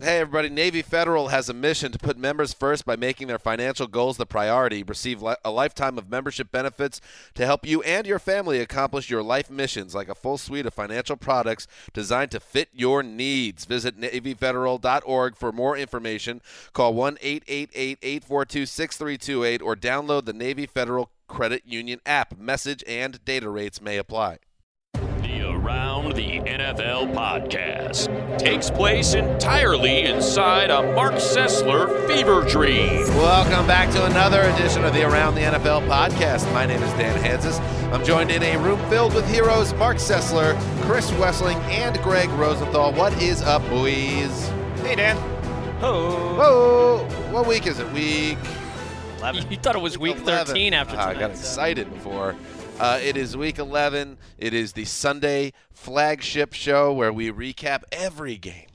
Hey, everybody. Navy Federal has a mission to put members first by making their financial goals the priority. Receive li- a lifetime of membership benefits to help you and your family accomplish your life missions, like a full suite of financial products designed to fit your needs. Visit NavyFederal.org for more information. Call 1 888 842 6328 or download the Navy Federal Credit Union app. Message and data rates may apply. The Around the NFL podcast takes place entirely inside a Marc Sessler fever dream. Welcome back to another edition of the Around the NFL podcast. My name is Dan Hanzus. I'm joined in a room filled with heroes Marc Sessler, Chris Wesseling, and Gregg Rosenthal. What is up, boys? Hey, Dan. Oh. Whoa. What week is it? Week 11. You thought it was week 11. 13 after Ah, tonight. I got excited before. Uh, it is week 11. It is the Sunday flagship show where we recap every game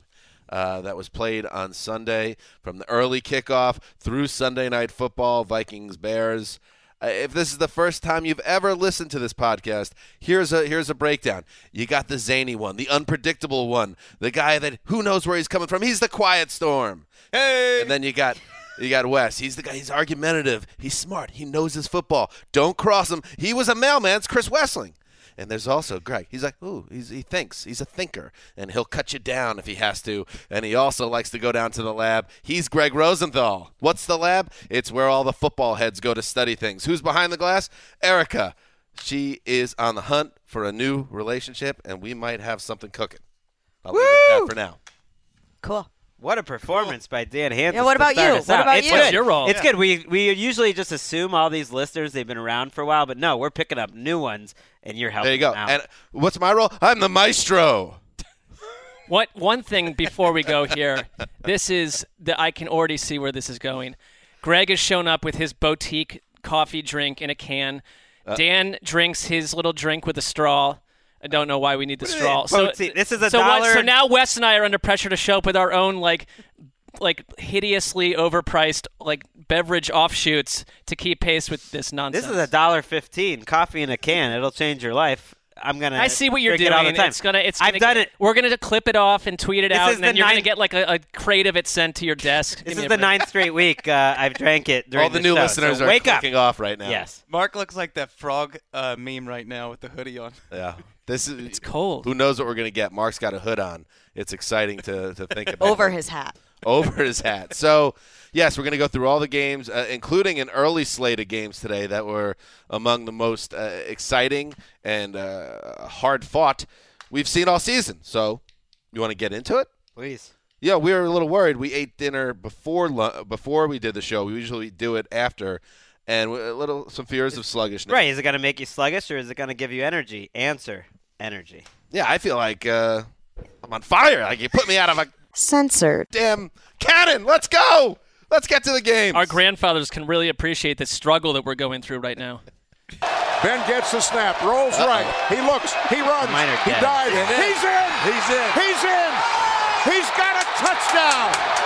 uh, that was played on Sunday from the early kickoff through Sunday night football, Vikings, Bears. Uh, if this is the first time you've ever listened to this podcast, here's a here's a breakdown. You got the zany one, the unpredictable one, the guy that who knows where he's coming from. He's the quiet storm. Hey! And then you got you got Wes. He's the guy. He's argumentative. He's smart. He knows his football. Don't cross him. He was a mailman. It's Chris Wesseling. And there's also Gregg. He's like, ooh, he's, he thinks. He's a thinker. And he'll cut you down if he has to. And he also likes to go down to the lab. He's Gregg Rosenthal. What's the lab? It's where all the football heads go to study things. Who's behind the glass? Erica. She is on the hunt for a new relationship, and we might have something cooking. I'll leave it at that for now. Cool. What a performance by Dan Hanzus. Yeah, what about you? What about it's you? Good. What's your role? It's Yeah. good. We we usually just assume all these listeners they've been around for a while, but no, we're picking up new ones, and you're helping. There you go. them out. And what's my role? I'm the maestro. What one thing before we go here, this is that I can already see where this is going. Greg has shown up with his boutique coffee drink in a can. Uh, Dan drinks his little drink with a straw. I don't know why we need the straw. So, This is a so what- dollar- so now Wes and I are under pressure to show up with our own like like hideously overpriced like beverage offshoots to keep pace with this nonsense. this is a dollar fifteen coffee in a can. It'll change your life. I'm gonna. I see what you're doing. it all the time. It's gonna. It's. I've gonna done get- it. We're gonna clip it off and tweet it This out, and then the you're gonna get like a, a crate of it sent to your desk. This is the break. ninth straight week uh, I've drank it during All the, the new show, listeners so are wake up. clicking off right now. Yes. Marc looks like that frog uh, meme right now with the hoodie on. Yeah. This is It's cold. Who knows what we're gonna get? Marc's got a hood on. It's exciting to, to think about. over his hat. over his hat. So, yes, we're going to go through all the games, uh, including an early slate of games today that were among the most uh, exciting and uh, hard fought we've seen all season. So, you want to get into it? Please. Yeah, we were a little worried. We ate dinner before lu- before we did the show. We usually do it after, and a little some fears of sluggishness. Right. Is it going to make you sluggish or is it going to give you energy? Answer. Energy. Yeah, I feel like uh, I'm on fire. Like you put me out of a Censored. damn cannon. Let's go. Let's get to the game. Our grandfathers can really appreciate the struggle that we're going through right now. Ben gets the snap, rolls right. He looks, he runs, Mine he dead. dives. He's in. He's in. He's in. He's got a touchdown.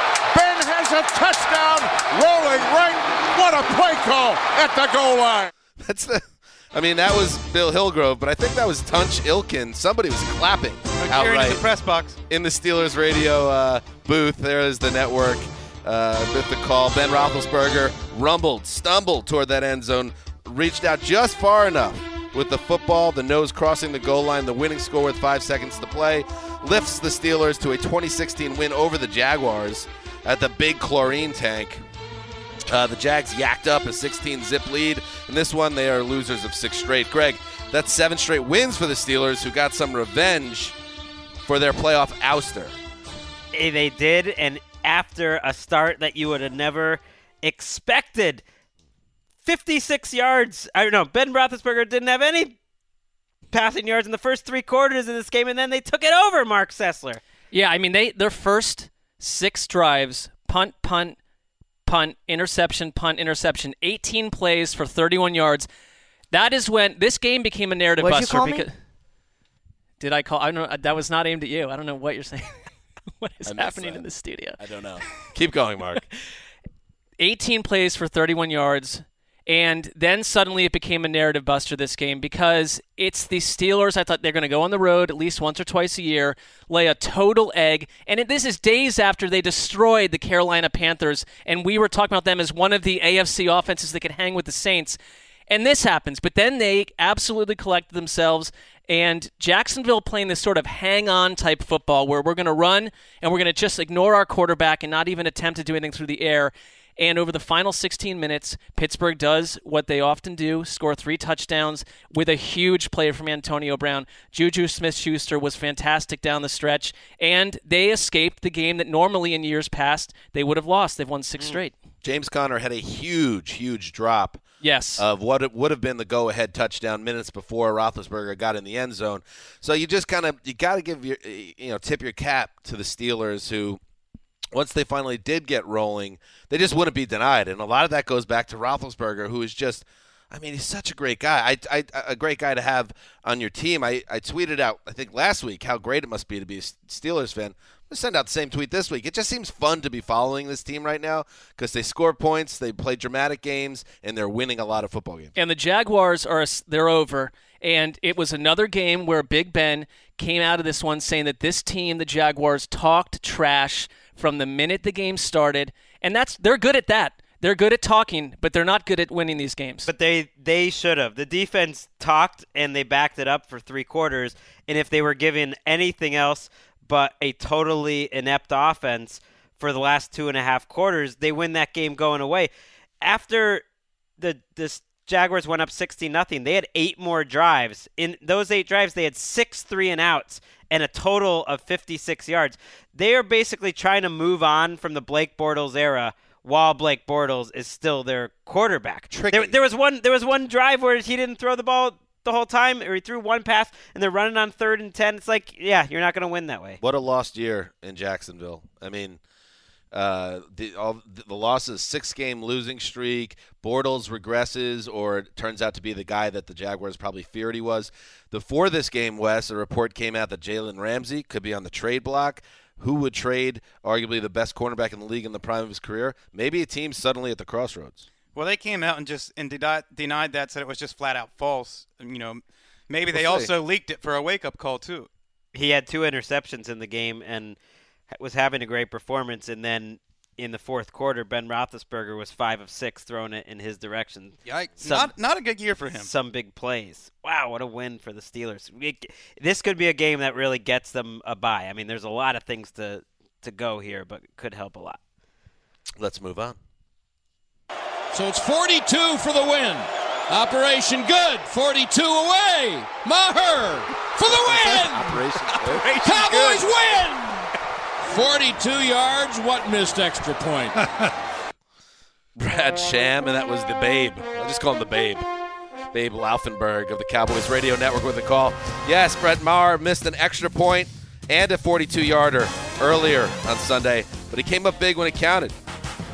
Ben has a touchdown, rolling right. What a play call at the goal line. That's the. I mean, that was Bill Hillgrove, but I think that was Tunch Ilkin. Somebody was clapping Cheering in the press box. in the Steelers radio uh, booth. There is the network uh, with the call. Ben Roethlisberger rumbled, stumbled toward that end zone, reached out just far enough with the football, the nose crossing the goal line, the winning score with five seconds to play, lifts the Steelers to a 2016 win over the Jaguars at the big chlorine tank. Uh, the Jags yacked up a 16 zip lead. In this one, they are losers of six straight. Gregg, that's seven straight wins for the Steelers, who got some revenge for their playoff ouster. They did, and after a start that you would have never expected. 56 yards. I don't know. Ben Roethlisberger didn't have any passing yards in the first three quarters of this game, and then they took it over, Marc Sessler. Yeah, I mean they their first six drives, punt, punt, punt, interception, punt, interception, 18 plays for 31 yards. That is when this game became a narrative What'd you buster. call me? did I call? I don't. know. That was not aimed at you. I don't know what you're saying. what is happening that. in the studio? I don't know. Keep going, Marc. 18 plays for 31 yards. And then suddenly it became a narrative buster this game because it's the Steelers. I thought they're going to go on the road at least once or twice a year, lay a total egg. And it, this is days after they destroyed the Carolina Panthers. And we were talking about them as one of the AFC offenses that could hang with the Saints. And this happens. But then they absolutely collected themselves. And Jacksonville playing this sort of hang on type football where we're going to run and we're going to just ignore our quarterback and not even attempt to do anything through the air. And over the final 16 minutes, Pittsburgh does what they often do score three touchdowns with a huge play from Antonio Brown. Juju Smith Schuster was fantastic down the stretch, and they escaped the game that normally in years past they would have lost. They've won six hmm. straight. James Conner had a huge, huge drop Yes. of what it would have been the go-ahead touchdown minutes before Roethlisberger got in the end zone. So you just kind of you got to give your you know tip your cap to the Steelers who. Once they finally did get rolling, they just wouldn't be denied, and a lot of that goes back to Roethlisberger, who is just—I mean, he's such a great guy. I, I, a great guy to have on your team. I, I tweeted out, I think last week, how great it must be to be a Steelers fan. I'm gonna send out the same tweet this week. It just seems fun to be following this team right now because they score points, they play dramatic games, and they're winning a lot of football games. and the Jaguars are they're over. And it was another game where Big Ben came out of this one saying that this team, the Jaguars, talked trash from the minute the game started, and that's they're good at that. They're good at talking, but they're not good at winning these games. But they they should have. The defense talked and they backed it up for three quarters. And if they were given anything else but a totally inept offense for the last two and a half quarters, they win that game going away. After the this Jaguars went up 60 nothing. They had eight more drives. In those eight drives, they had six three and outs and a total of 56 yards. They are basically trying to move on from the Blake Bortles era while Blake Bortles is still their quarterback. There, there was one there was one drive where he didn't throw the ball the whole time, or he threw one pass, and they're running on third and ten. It's like, yeah, you're not going to win that way. What a lost year in Jacksonville. I mean, uh, the all the losses, six game losing streak. Bortles regresses, or turns out to be the guy that the Jaguars probably feared he was. Before this game, Wes, a report came out that Jalen Ramsey could be on the trade block. Who would trade arguably the best cornerback in the league in the prime of his career? Maybe a team suddenly at the crossroads. Well, they came out and just and denied, denied that, said it was just flat out false. You know, maybe they We'll see. also leaked it for a wake up call too. He had two interceptions in the game and was having a great performance. And then in the fourth quarter, Ben Roethlisberger was five of six throwing it in his direction. Yikes! Some- not not a good year for him. Some big plays. Wow, what a win for the Steelers. We- This could be a game that really gets them a bye. I mean, there's a lot of things to to go here, but it could help a lot. Let's move on. So it's 42 for the win. Operation good. 42 away. Maher for the win. Operation good. Cowboys win. 42 yards. What missed extra point? Brad Sham, and that was the Babe. I just call him the Babe. Babe Laufenberg of the Cowboys Radio Network with a call. Yes, Brett Maher missed an extra point and a 42 yarder earlier on Sunday, but he came up big when it counted.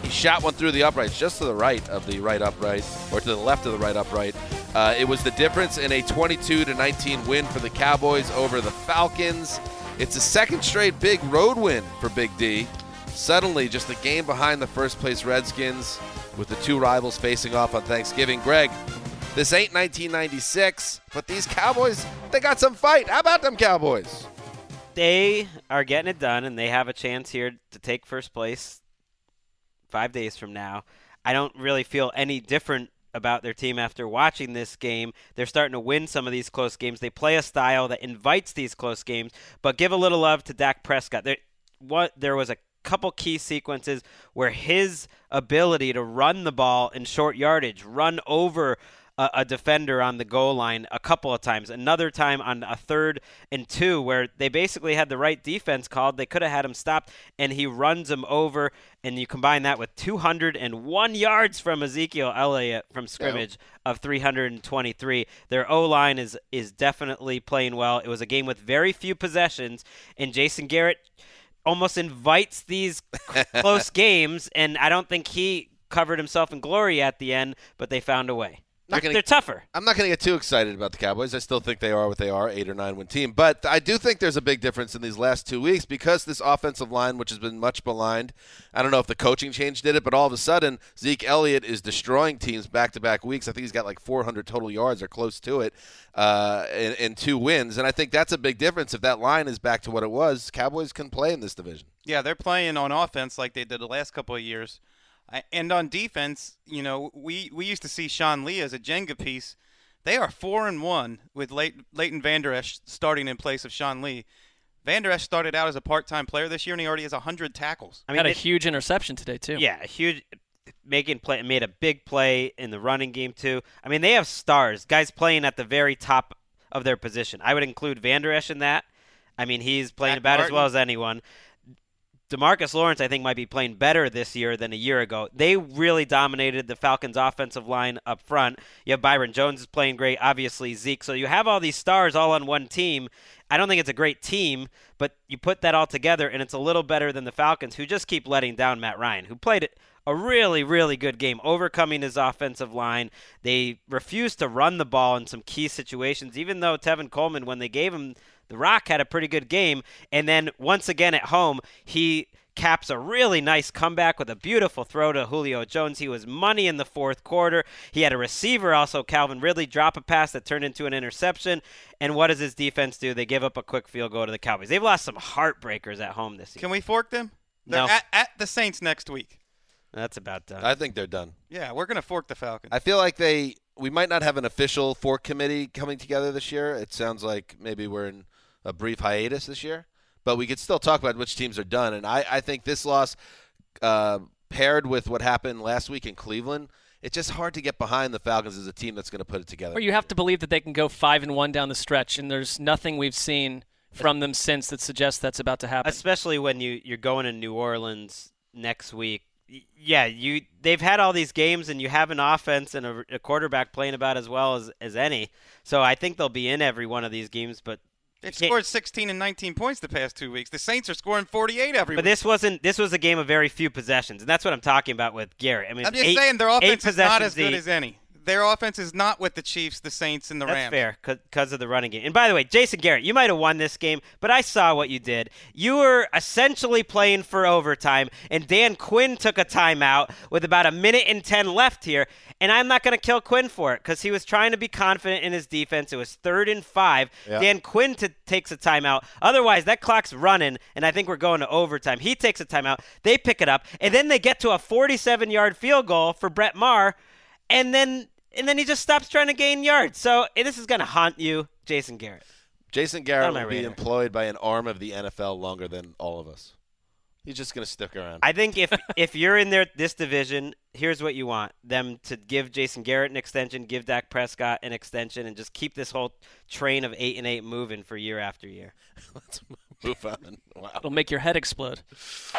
He shot one through the uprights, just to the right of the right upright, or to the left of the right upright. Uh, it was the difference in a 22 to 19 win for the Cowboys over the Falcons. It's a second straight big road win for Big D. Suddenly, just a game behind the first place Redskins, with the two rivals facing off on Thanksgiving. Gregg, this ain't 1996, but these Cowboys, they got some fight. How about them Cowboys? They are getting it done, and they have a chance here to take first place five days from now. I don't really feel any different about their team after watching this game. They're starting to win some of these close games. They play a style that invites these close games, but give a little love to Dak Prescott. There, what there was a couple key sequences where his ability to run the ball in short yardage, run over a, a, defender on the goal line a couple of times. Another time on a third and two where they basically had the right defense called. They could have had him stopped, and he runs him over. And you combine that with 201 yards from Ezekiel Elliott from scrimmage of 323. Their O line is is definitely playing well. It was a game with very few possessions, and Jason Garrett almost invites these close games, and I don't think he covered himself in glory at the end, but they found a way. They're, gonna, they're tougher. I'm not going to get too excited about the Cowboys. I still think they are what they are, eight or nine win team. But I do think there's a big difference in these last two weeks because this offensive line, which has been much maligned, I don't know if the coaching change did it, but all of a sudden Zeke Elliott is destroying teams back to back weeks. I think he's got like 400 total yards or close to it uh, in, in two wins, and I think that's a big difference. If that line is back to what it was, Cowboys can play in this division. Yeah, they're playing on offense like they did the last couple of years. And on defense, you know, we, we used to see Sean Lee as a Jenga piece. They are four and one with Leighton Vander Esch starting in place of Sean Lee. Vander Esch started out as a part-time player this year, and he already has hundred tackles. I mean, had a it, huge interception today too. Yeah, a huge making play made a big play in the running game too. I mean, they have stars, guys playing at the very top of their position. I would include Vander Esch in that. I mean, he's playing about Martin. as well as anyone. Demarcus Lawrence, I think, might be playing better this year than a year ago. They really dominated the Falcons' offensive line up front. You have Byron Jones is playing great, obviously Zeke. So you have all these stars all on one team. I don't think it's a great team, but you put that all together, and it's a little better than the Falcons, who just keep letting down Matt Ryan, who played a really, really good game, overcoming his offensive line. They refused to run the ball in some key situations, even though Tevin Coleman, when they gave him the Rock had a pretty good game. And then once again at home, he caps a really nice comeback with a beautiful throw to Julio Jones. He was money in the fourth quarter. He had a receiver, also Calvin Ridley, drop a pass that turned into an interception. And what does his defense do? They give up a quick field goal to the Cowboys. They've lost some heartbreakers at home this year. Can we fork them? They're no. at, at the Saints next week. That's about done. I think they're done. Yeah, we're going to fork the Falcons. I feel like they we might not have an official fork committee coming together this year. It sounds like maybe we're in a brief hiatus this year, but we could still talk about which teams are done. And I, I think this loss, uh, paired with what happened last week in Cleveland, it's just hard to get behind the Falcons as a team that's going to put it together. Or you have to believe that they can go five and one down the stretch, and there's nothing we've seen from them since that suggests that's about to happen. Especially when you you're going to New Orleans next week. Yeah, you they've had all these games, and you have an offense and a, a quarterback playing about as well as as any. So I think they'll be in every one of these games, but They've scored 16 and 19 points the past two weeks. The Saints are scoring 48 every. But week. this wasn't. This was a game of very few possessions, and that's what I'm talking about with Garrett. I mean, I'm just eight, saying their offense is not as good as any their offense is not with the Chiefs, the Saints, and the Rams. That's Rams. fair because of the running game. And by the way, Jason Garrett, you might have won this game, but I saw what you did. You were essentially playing for overtime, and Dan Quinn took a timeout with about a minute and 10 left here. And I'm not going to kill Quinn for it because he was trying to be confident in his defense. It was third and five. Yeah. Dan Quinn t- takes a timeout. Otherwise, that clock's running, and I think we're going to overtime. He takes a timeout. They pick it up, and then they get to a 47 yard field goal for Brett Maher. And then and then he just stops trying to gain yards. So this is going to haunt you, Jason Garrett. Jason Garrett will be employed by an arm of the NFL longer than all of us. He's just going to stick around. I think if if you're in there this division, here's what you want them to give Jason Garrett an extension, give Dak Prescott an extension, and just keep this whole train of eight and eight moving for year after year. Let's move on. Wow. It'll make your head explode.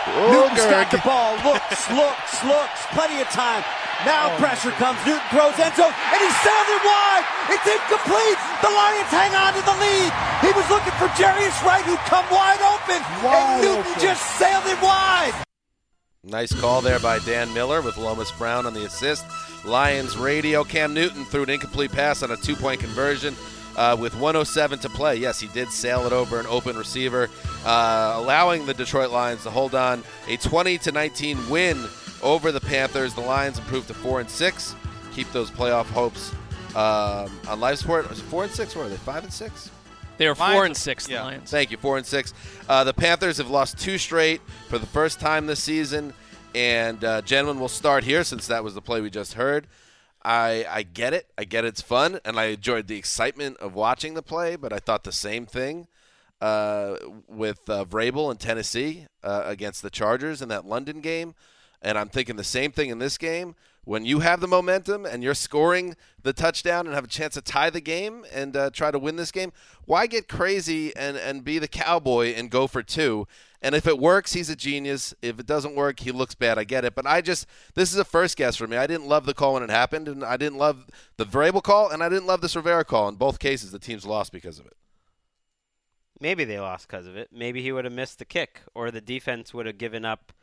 Newton's got the ball. Looks, looks, looks. Plenty of time. Now oh, pressure comes. Newton throws end zone, and he's sailed it wide. It's incomplete. The Lions hang on to the lead. He was looking for Jarius Wright, who come wide open, wide and Newton open. just sailed it wide. Nice call there by Dan Miller with Lomas Brown on the assist. Lions radio. Cam Newton threw an incomplete pass on a two-point conversion. Uh, with 107 to play. Yes, he did sail it over an open receiver, uh, allowing the Detroit Lions to hold on a 20 to 19 win over the Panthers. The Lions improved to four and six. Keep those playoff hopes um, on live sport. Was it four and six? Or are they five and six? They are four and six. Yeah. Lions. Thank you, four and six. Uh, the Panthers have lost two straight for the first time this season, and uh, gentlemen, we'll start here since that was the play we just heard. I I get it. I get it's fun, and I enjoyed the excitement of watching the play. But I thought the same thing uh, with uh, Vrabel in Tennessee uh, against the Chargers in that London game, and I'm thinking the same thing in this game. When you have the momentum and you're scoring the touchdown and have a chance to tie the game and uh, try to win this game, why get crazy and, and be the cowboy and go for two? And if it works, he's a genius. If it doesn't work, he looks bad. I get it. But I just, this is a first guess for me. I didn't love the call when it happened, and I didn't love the Vrabel call, and I didn't love the Rivera call. In both cases, the teams lost because of it. Maybe they lost because of it. Maybe he would have missed the kick, or the defense would have given up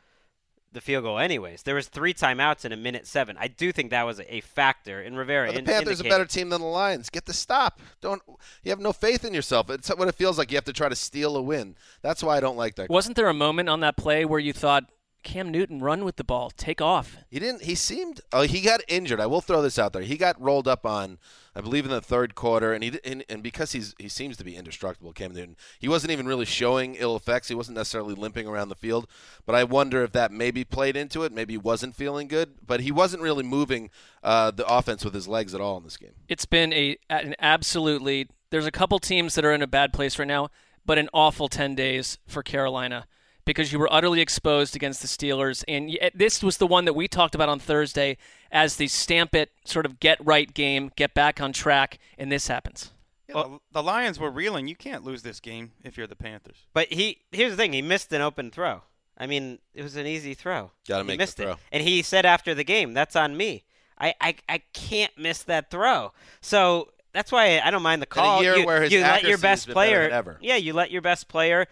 the field goal anyways. There was three timeouts in a minute seven. I do think that was a factor. in Rivera, Well, the in- Panthers a better team than the Lions. Get the stop. Don't you have no faith in yourself? It's what it feels like. You have to try to steal a win. That's why I don't like that. Wasn't there a moment on that play where you thought Cam Newton run with the ball, take off? He didn't. He seemed. Oh, he got injured. I will throw this out there. He got rolled up on, I believe, in the third quarter, and he and, and because he's he seems to be indestructible, Cam Newton. He wasn't even really showing ill effects. He wasn't necessarily limping around the field. But I wonder if that maybe played into it. Maybe he wasn't feeling good, but he wasn't really moving uh, the offense with his legs at all in this game. It's been a an absolutely. There's a couple teams that are in a bad place right now, but an awful 10 days for Carolina because you were utterly exposed against the Steelers. And eh, this was the one that we talked about on Thursday as the stamp it, sort of get right game, get back on track, and this happens. Yeah, the, the Lions were reeling. You can't lose this game if you're the Panthers. But he here's the thing: he missed an open throw. I mean, it was an easy throw. Gotta He make the throw. it, and he said after the game, "That's on me. I I, I can't miss that throw." So that's why I don't mind the call. year you where his you let accuracy your best better player, than ever. yeah, you let your best player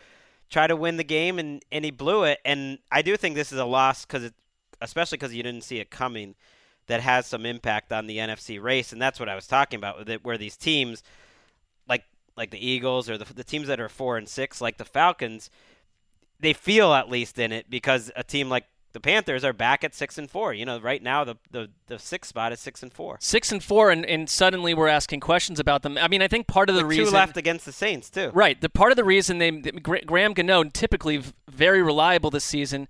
try to win the game, and and he blew it. And I do think this is a loss because especially because you didn't see it coming. That has some impact on the NFC race, and that's what I was talking about with it, where these teams like like the Eagles or the, the teams that are four and six, like the Falcons, they feel at least in it because a team like the Panthers are back at six and four. You know, right now the the, the sixth spot is six and four. Six and four, and, and suddenly we're asking questions about them. I mean, I think part of the With reason two left against the Saints too. Right. The part of the reason they Gra- Graham Gano, typically very reliable this season,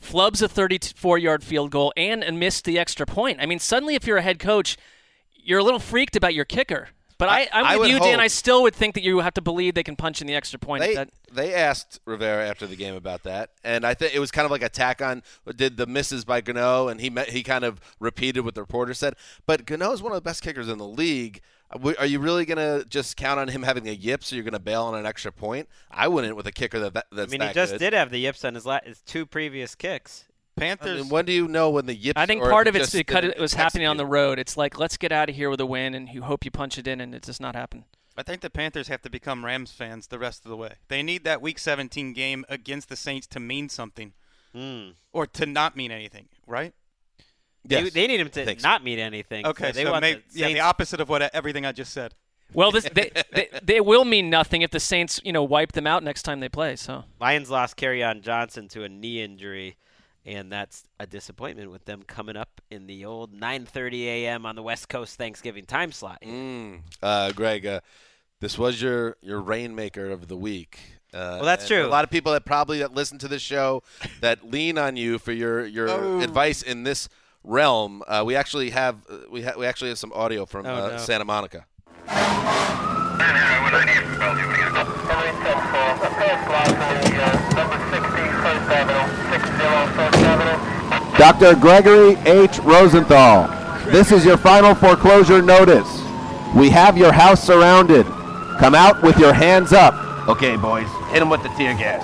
flubs a 34-yard field goal and, and missed the extra point. I mean, suddenly if you're a head coach, you're a little freaked about your kicker. But I, I- I'm I with would you, Dan. hope- I still would think that you have to believe they can punch in the extra point. They That- they asked Rivera after the game about that, and I think it was kind of like a tack on. Did the misses by Gano, and he met, he kind of repeated what the reporter said. But Gano is one of the best kickers in the league. Are you really gonna just count on him having a yip, so you're gonna bail on an extra point? I wouldn't with a kicker that, that I mean, that he just good. did have the yips on his, la- his two previous kicks. I Panthers. mean, when do you know when the yips? I think part of it's because it was happening on the road. It's like let's get out of here with a win, and you hope you punch it in, and it does not happen. I think the Panthers have to become Rams fans the rest of the way. They need that Week 17 game against the Saints to mean something, Hmm. or to not mean anything, right? They, Yes. they need him to think so. not mean anything. Okay, so they so want may- the yeah, the opposite of what everything I just said. Well, this they, they, they will mean nothing if the Saints, you know, wipe them out next time they play. So Lions lost on Johnson to a knee injury, and that's a disappointment with them coming up in the old 9:30 a.m. on the West Coast Thanksgiving time slot. Mm. Uh, Gregg, uh, this was your your rainmaker of the week. Uh, Well, that's true. A lot of people that probably that listen to this show that lean on you for your your Oh. advice in this realm. Uh, we actually have uh, we ha- we actually have some audio from Oh, uh, no. Santa Monica. Dr. Gregory H. Rosenthal, this is your final foreclosure notice. We have your house surrounded. Come out with your hands up. Okay, boys, hit him with the tear gas.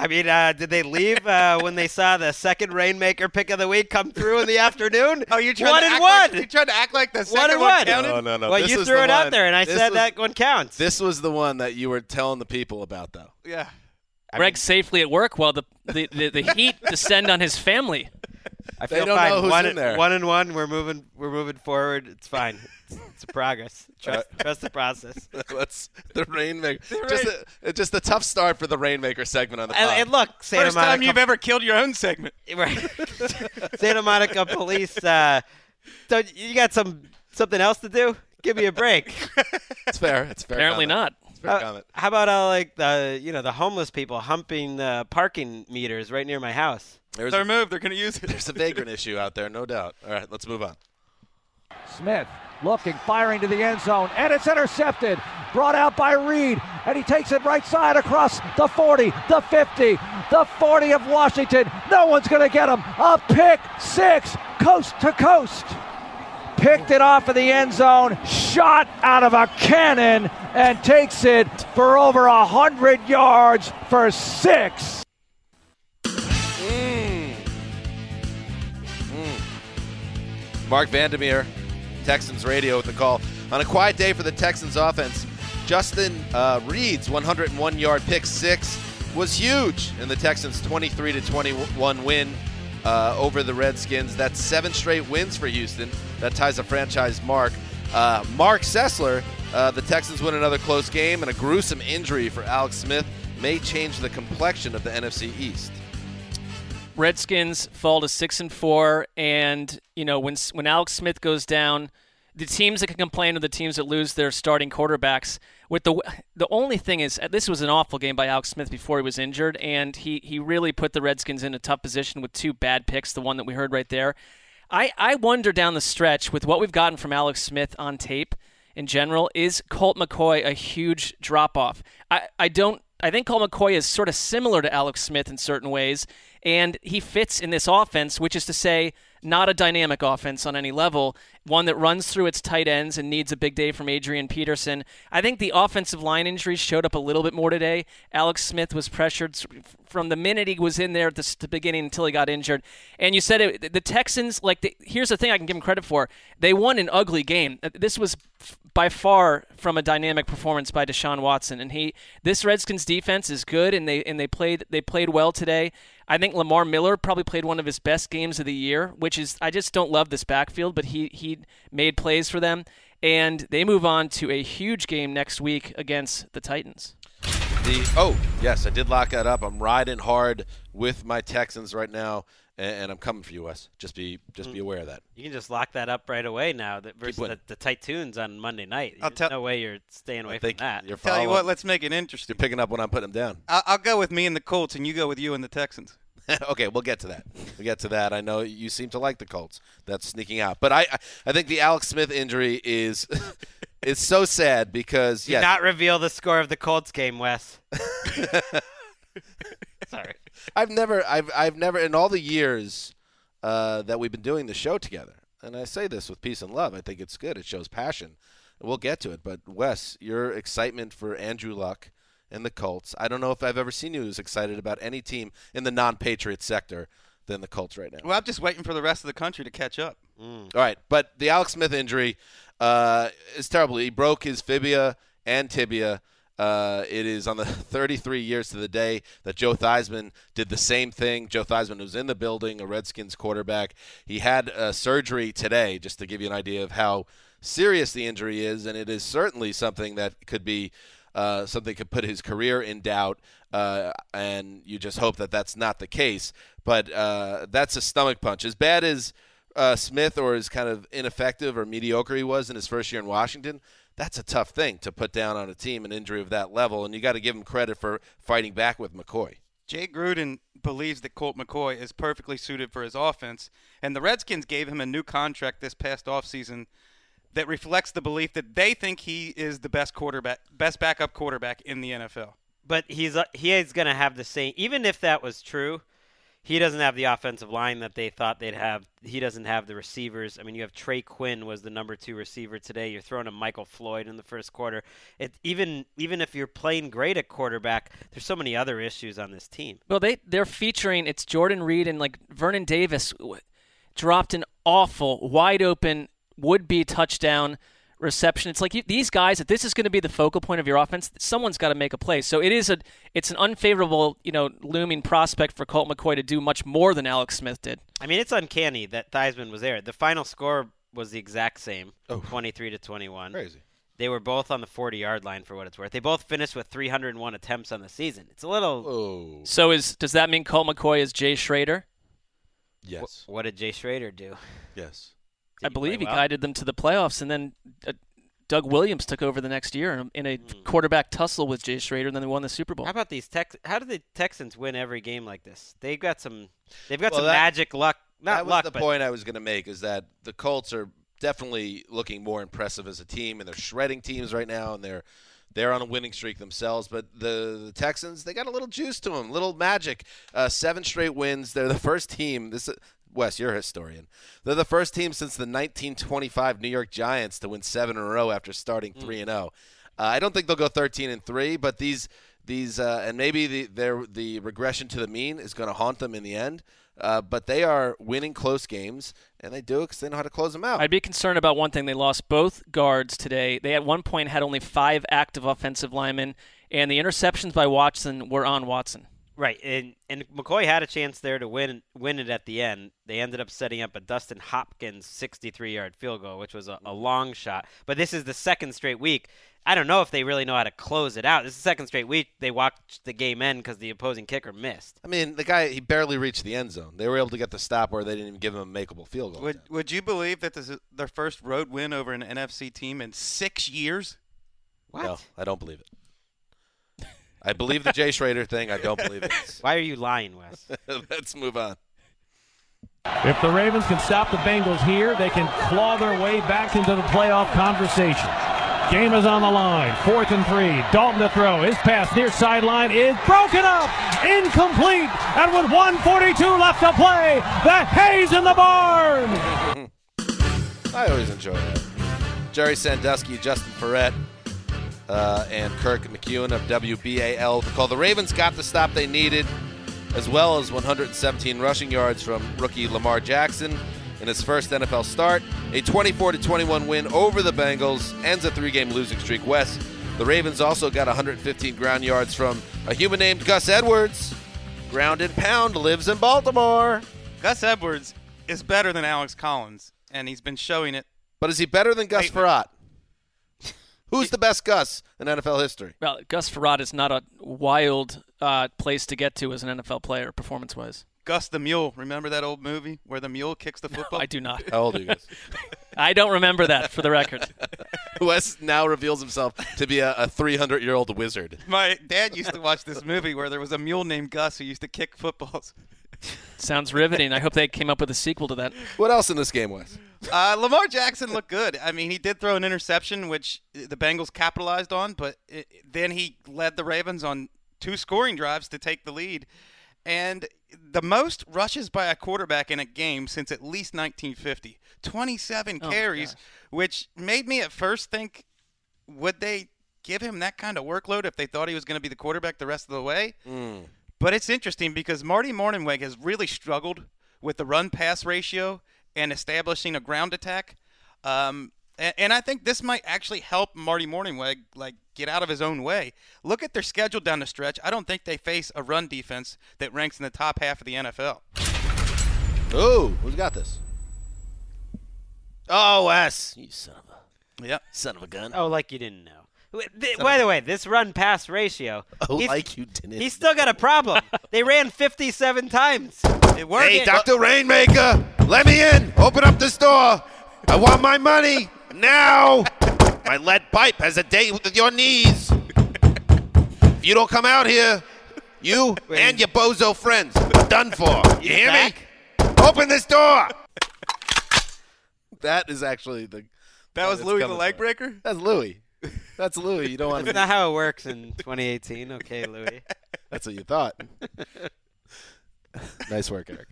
I mean, uh, did they leave uh, when they saw the second Rainmaker pick of the week come through in the afternoon? Oh, you're trying one to and act one. Like, you tried to act like the one second and one one. counted. No, no, no. Well, This you threw the it out there, and I this said was- that one counts. This was the one that you were telling the people about, though. Yeah. Gregg's safely at work while the the, the, the heat descend on his family. I They feel don't fine. know who's one, in there. one and one. We're moving. We're moving forward. It's fine. It's, it's a progress. Trust, trust the process. Let's the rainmaker. Just a, just a tough start for the rainmaker segment on the And, and look, Santa First Monica. time you've ever killed your own segment. Right. Santa Monica police. Uh, don't you got some something else to do? Give me a break. it's fair. It's fair. Apparently not. Fair How, comment. how about uh, like the you know the homeless people humping the parking meters right near my house? There's Their a, move. They're going to use it. there's a vagrant issue out there, no doubt. All right, let's move on. Smith looking, firing to the end zone, and it's intercepted. Brought out by Reid, and he takes it right side across the 40, the 50, the 40 of Washington. No one's going to get him. A pick six, coast to coast. Picked it off of the end zone, shot out of a cannon, and takes it for over a hundred yards for six. Marc Vandermeer, Texans radio with the call. On a quiet day for the Texans offense, Justin uh, Reid's 101 yard pick six was huge in the Texans' 23 21 win uh, over the Redskins. That's seven straight wins for Houston. That ties a franchise mark. Uh, Marc Sessler, uh, the Texans win another close game, and a gruesome injury for Alex Smith may change the complexion of the NFC East. Redskins fall to six and four, and you know when when Alex Smith goes down, the teams that can complain are the teams that lose their starting quarterbacks. With the the only thing is, this was an awful game by Alex Smith before he was injured, and he he really put the Redskins in a tough position with two bad picks. The one that we heard right there. I I wonder down the stretch with what we've gotten from Alex Smith on tape in general, is Colt McCoy a huge drop off? I I don't. I think Colt McCoy is sort of similar to Alex Smith in certain ways, and he fits in this offense, which is to say, not a dynamic offense on any level, one that runs through its tight ends and needs a big day from Adrian Peterson. I think the offensive line injuries showed up a little bit more today. Alex Smith was pressured from the minute he was in there at the, the beginning until he got injured. And you said it, the Texans, like, the, here's the thing I can give them credit for. They won an ugly game. Uh, this was by far from a dynamic performance by Deshaun Watson, and he this Redskins defense is good, and they and they played they played well today. I think Lamar Miller probably played one of his best games of the year, which is I just don't love this backfield, but he he made plays for them, and they move on to a huge game next week against the Titans. The oh yes, I did lock that up. I'm riding hard with my Texans right now, and, and I'm coming for you, Wes. Just be just be mm. aware of that. You can just lock that up right away now. That versus the, winning. the tight tunes on Monday night. I'll There's tell- no way you're staying away I think from that. you're Tell you what, let's make it interesting. You're picking up when I'm putting them down. I'll, I'll go with me and the Colts, and you go with you and the Texans. okay, we'll get to that. We'll get to that. I know you seem to like the Colts. That's sneaking out, but I I- I think the Alex Smith injury is is so sad because Do yes, not reveal the score of the Colts game, Wes. Sorry. I've never, I've, I've never, in all the years uh, that we've been doing the show together, and I say this with peace and love. I think it's good. It shows passion. We'll get to it, but Wes, your excitement for Andrew Luck and the Colts. I don't know if I've ever seen you as excited about any team in the non-Patriot sector than the Colts right now. Well, I'm just waiting for the rest of the country to catch up. All right, but the Alex Smith injury uh, is terrible. He broke his fibia and tibia. Uh, it is on the 33 years to the day that Joe Theismann did the same thing. Joe Theismann was in the building, a Redskins quarterback. He had uh, surgery today, just to give you an idea of how serious the injury is, and it is certainly something that could be uh, something could put his career in doubt. Uh, and you just hope that that's not the case. But uh, that's a stomach punch. As bad as Smith or as kind of ineffective or mediocre he was in his first year in Washington, that's a tough thing to put down on a team, an injury of that level. And you got to give him credit for fighting back with McCoy. Jay Gruden believes that Colt McCoy is perfectly suited for his offense, and the Redskins gave him a new contract this past offseason that reflects the belief that they think he is the best quarterback, best backup quarterback in the NFL. But he's uh, he is going to have the same. Even if that was true, he doesn't have the offensive line that they thought they'd have. He doesn't have the receivers. I mean, you have Trey Quinn was the number two receiver today. You're throwing a Michael Floyd in the first quarter. It even even if you're playing great at quarterback, there's so many other issues on this team. Well, they they're featuring it's Jordan Reed and like Vernon Davis dropped an awful wide open would be touchdown reception. It's like you, these guys. If this is going to be the focal point of your offense, someone's got to make a play. So it is a it's an unfavorable you know looming prospect for Colt McCoy to do much more than Alex Smith did. I mean, it's uncanny that Theismann was there. The final score was the exact same, Oh. 23 to 21. Crazy. They were both on the 40-yard line for what it's worth. They both finished with 301 attempts on the season. It's a little. Oh, So is does that mean Colt McCoy is Jay Schroeder? yes, What did Jay Schroeder do? yes. Did I believe he well? guided them to the playoffs and then uh, Doug Williams took over the next year in, in a quarterback tussle with Jay Schroeder, and then they won the Super Bowl. How about these Tex? How do the Texans win every game like this? They've got some. They've got Well, some that- magic luck. Not that was the but point I was going to make is that the Colts are definitely looking more impressive as a team, and they're shredding teams right now, and they're they're on a winning streak themselves. But the, the Texans, they got a little juice to them, little magic. Uh, seven straight wins. They're the first team. This Wes, you're a historian. They're the first team since the 1925 New York Giants to win seven in a row after starting three and zero. Uh, I don't think they'll go 13 and three, but these these uh, and maybe the their the regression to the mean is going to haunt them in the end. Uh, but they are winning close games, and they do it because they know how to close them out. I'd be concerned about one thing. They lost both guards today. They at one point had only five active offensive linemen, and the interceptions by Watson were on Watson. Right, and and McCoy had a chance there to win win it at the end. They ended up setting up a Dustin Hopkins 63-yard field goal, which was a, a mm-hmm. long shot. But this is the second straight week. I don't know if they really know how to close it out. This is the second straight week they watched the game end because the opposing kicker missed. I mean, the guy he barely reached the end zone. They were able to get the stop where they didn't even give him a makeable field goal. Would Would you believe that this is their first road win over an NFC team in six years? What? No, I don't believe it. I believe the Jay Schroeder thing. I don't believe it. Why are you lying, Wes? Let's move on. If the Ravens can stop the Bengals here, they can claw their way back into the playoff conversation. Game is on the line. Fourth and three. Dalton to throw. His pass near sideline is broken up. Incomplete. And with 142 left to play, the Hayes in the barn. I always enjoy that. Gerry Sandusky, Justin Ferret, uh, and Kirk McEwen of WBAL to call. The Ravens got the stop they needed, as well as 117 rushing yards from rookie Lamar Jackson in his first NFL start. A 24 21 win over the Bengals ends a three-game losing streak. West. The Ravens also got 115 ground yards from a human named Gus Edwards. Ground and pound lives in Baltimore. Gus Edwards is better than Alex Collins, and he's been showing it. But is he better than Gus Frerotte? Who's the best Gus in NFL history? Well, Gus Frerotte is not a wild uh, place to get to as an NFL player, performance-wise. Gus the Mule. Remember that old movie where the mule kicks the football? I do not. How old are you guys? I don't remember that, for the record. Wes now reveals himself to be a 300 year old wizard. My dad used to watch this movie where there was a mule named Gus who used to kick footballs. Sounds riveting. I hope they came up with a sequel to that. What else in this game, was? Uh, Lamar Jackson looked good. I mean, he did throw an interception, which the Bengals capitalized on, but it, then he led the Ravens on two scoring drives to take the lead. And the most rushes by a quarterback in a game since at least 1950 27 Oh, carries, gosh. which made me at first think would they give him that kind of workload if they thought he was going to be the quarterback the rest of the way? But it's interesting because Marty Mornhinweg has really struggled with the run pass ratio and establishing a ground attack. Um, and, and I think this might actually help Marty Mornhinweg like get out of his own way. Look at their schedule down the stretch. I don't think they face a run defense that ranks in the top half of the NFL. Ooh, who's got this? Oh, Wes. You son of a yep. son of a gun. Oh, like you didn't know. Wait, th- By the way, this run pass ratio. Oh, he's- like you didn't. He's still got a problem. they ran 57 times. It worked. Hey, Dr. Rainmaker, let me in. Open up this door. I want my money now. My lead pipe has a date with your knees. If you don't come out here, you and your bozo friends are done for. You hear me? Open this door. That is actually the. That was Louis the leg breaker? That's Louis. That's Louis. You don't want That's to. not how it works in 2018. Okay, Louis. That's what you thought. nice work, Eric.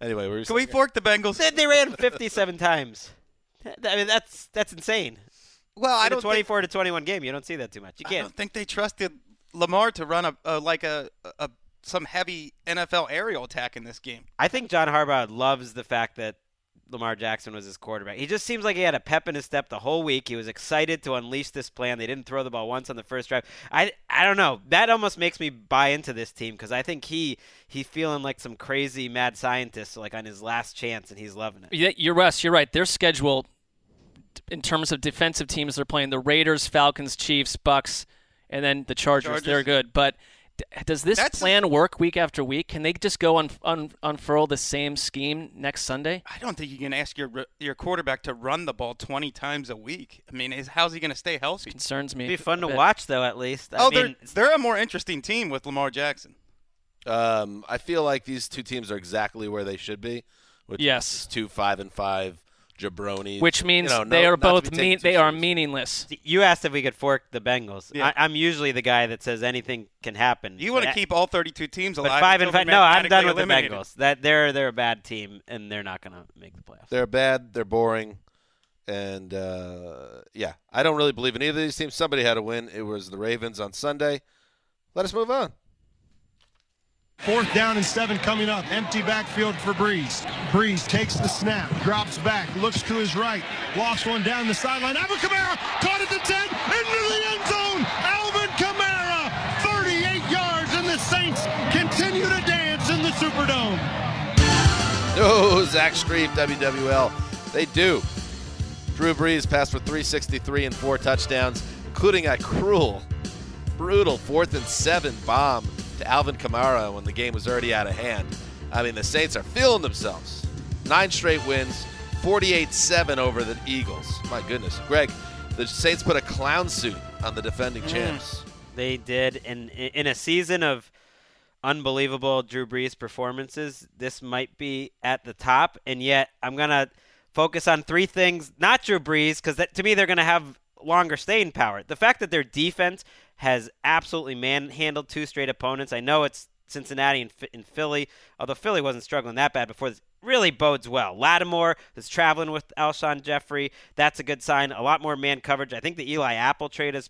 Anyway, we Can we fork the Bengals? They, they ran 57 times. I mean, that's that's insane. Well, I In a don't think- 24 to 21 game, you don't see that too much. You can't. don't think they trusted Lamar to run a, a like a, a some heavy NFL aerial attack in this game. I think John Harbaugh loves the fact that Lamar Jackson was his quarterback. He just seems like he had a pep in his step the whole week. He was excited to unleash this plan. They didn't throw the ball once on the first drive. I I don't know. That almost makes me buy into this team because I think he he's feeling like some crazy mad scientist, like on his last chance, and he's loving it. Yeah, you're Russ. You're right. Their schedule, in terms of defensive teams, they're playing the Raiders, Falcons, Chiefs, Bucks, and then the Chargers. Chargers. They're good, but D- Does this That's- plan work week after week? Can they just go un- un- unfurl the same scheme next Sunday? I don't think you can ask your your quarterback to run the ball 20 times a week. I mean, is, how's he going to stay healthy? Concerns me. It'd be fun to bit. watch, though. At least. I oh, mean, they're they're a more interesting team with Lamar Jackson. Um, I feel like these two teams are exactly where they should be. Which Yes. is two five and five jabronis. Which means you know, they no- are both mean. too They are seriously. meaningless. You asked if we could fork the Bengals. Yeah. I, I'm usually the guy that says anything can happen. You want to keep all 32 teams but alive. five and until five. No, I'm done mathematically with the. Bengals. That they're they're a bad team and they're not going to make the playoffs. They're bad. They're boring. And uh, yeah, I don't really believe in either of these teams. Somebody had to win. It was the Ravens on Sunday. Let us move on. Fourth down and seven coming up. Empty backfield for Brees. Brees takes the snap, drops back, looks to his right, walks one down the sideline. Alvin Kamara caught at the 10, into the end zone. Alvin Kamara, 38 yards, and the Saints continue to dance in the Superdome. Oh, Zach Strief, WWL. They do. Drew Brees passed for 363 and four touchdowns, including a cruel, brutal fourth and seven bomb to Alvin Kamara when the game was already out of hand. I mean, the Saints are feeling themselves. Nine straight wins, 48 7 over the Eagles. My goodness. Gregg, the Saints put a clown suit on the defending mm. champs. They did, and in a season of unbelievable Drew Brees performances, this might be at the top. And yet, I'm gonna focus on three things. Not Drew Brees, because to me, they're gonna have longer staying power. The fact that their defense has absolutely manhandled two straight opponents. I know it's Cincinnati and, and Philly, although Philly wasn't struggling that bad before this. Really bodes well. Lattimore is traveling with Alshon Jeffery. That's a good sign. A lot more man coverage. I think the Eli Apple trade has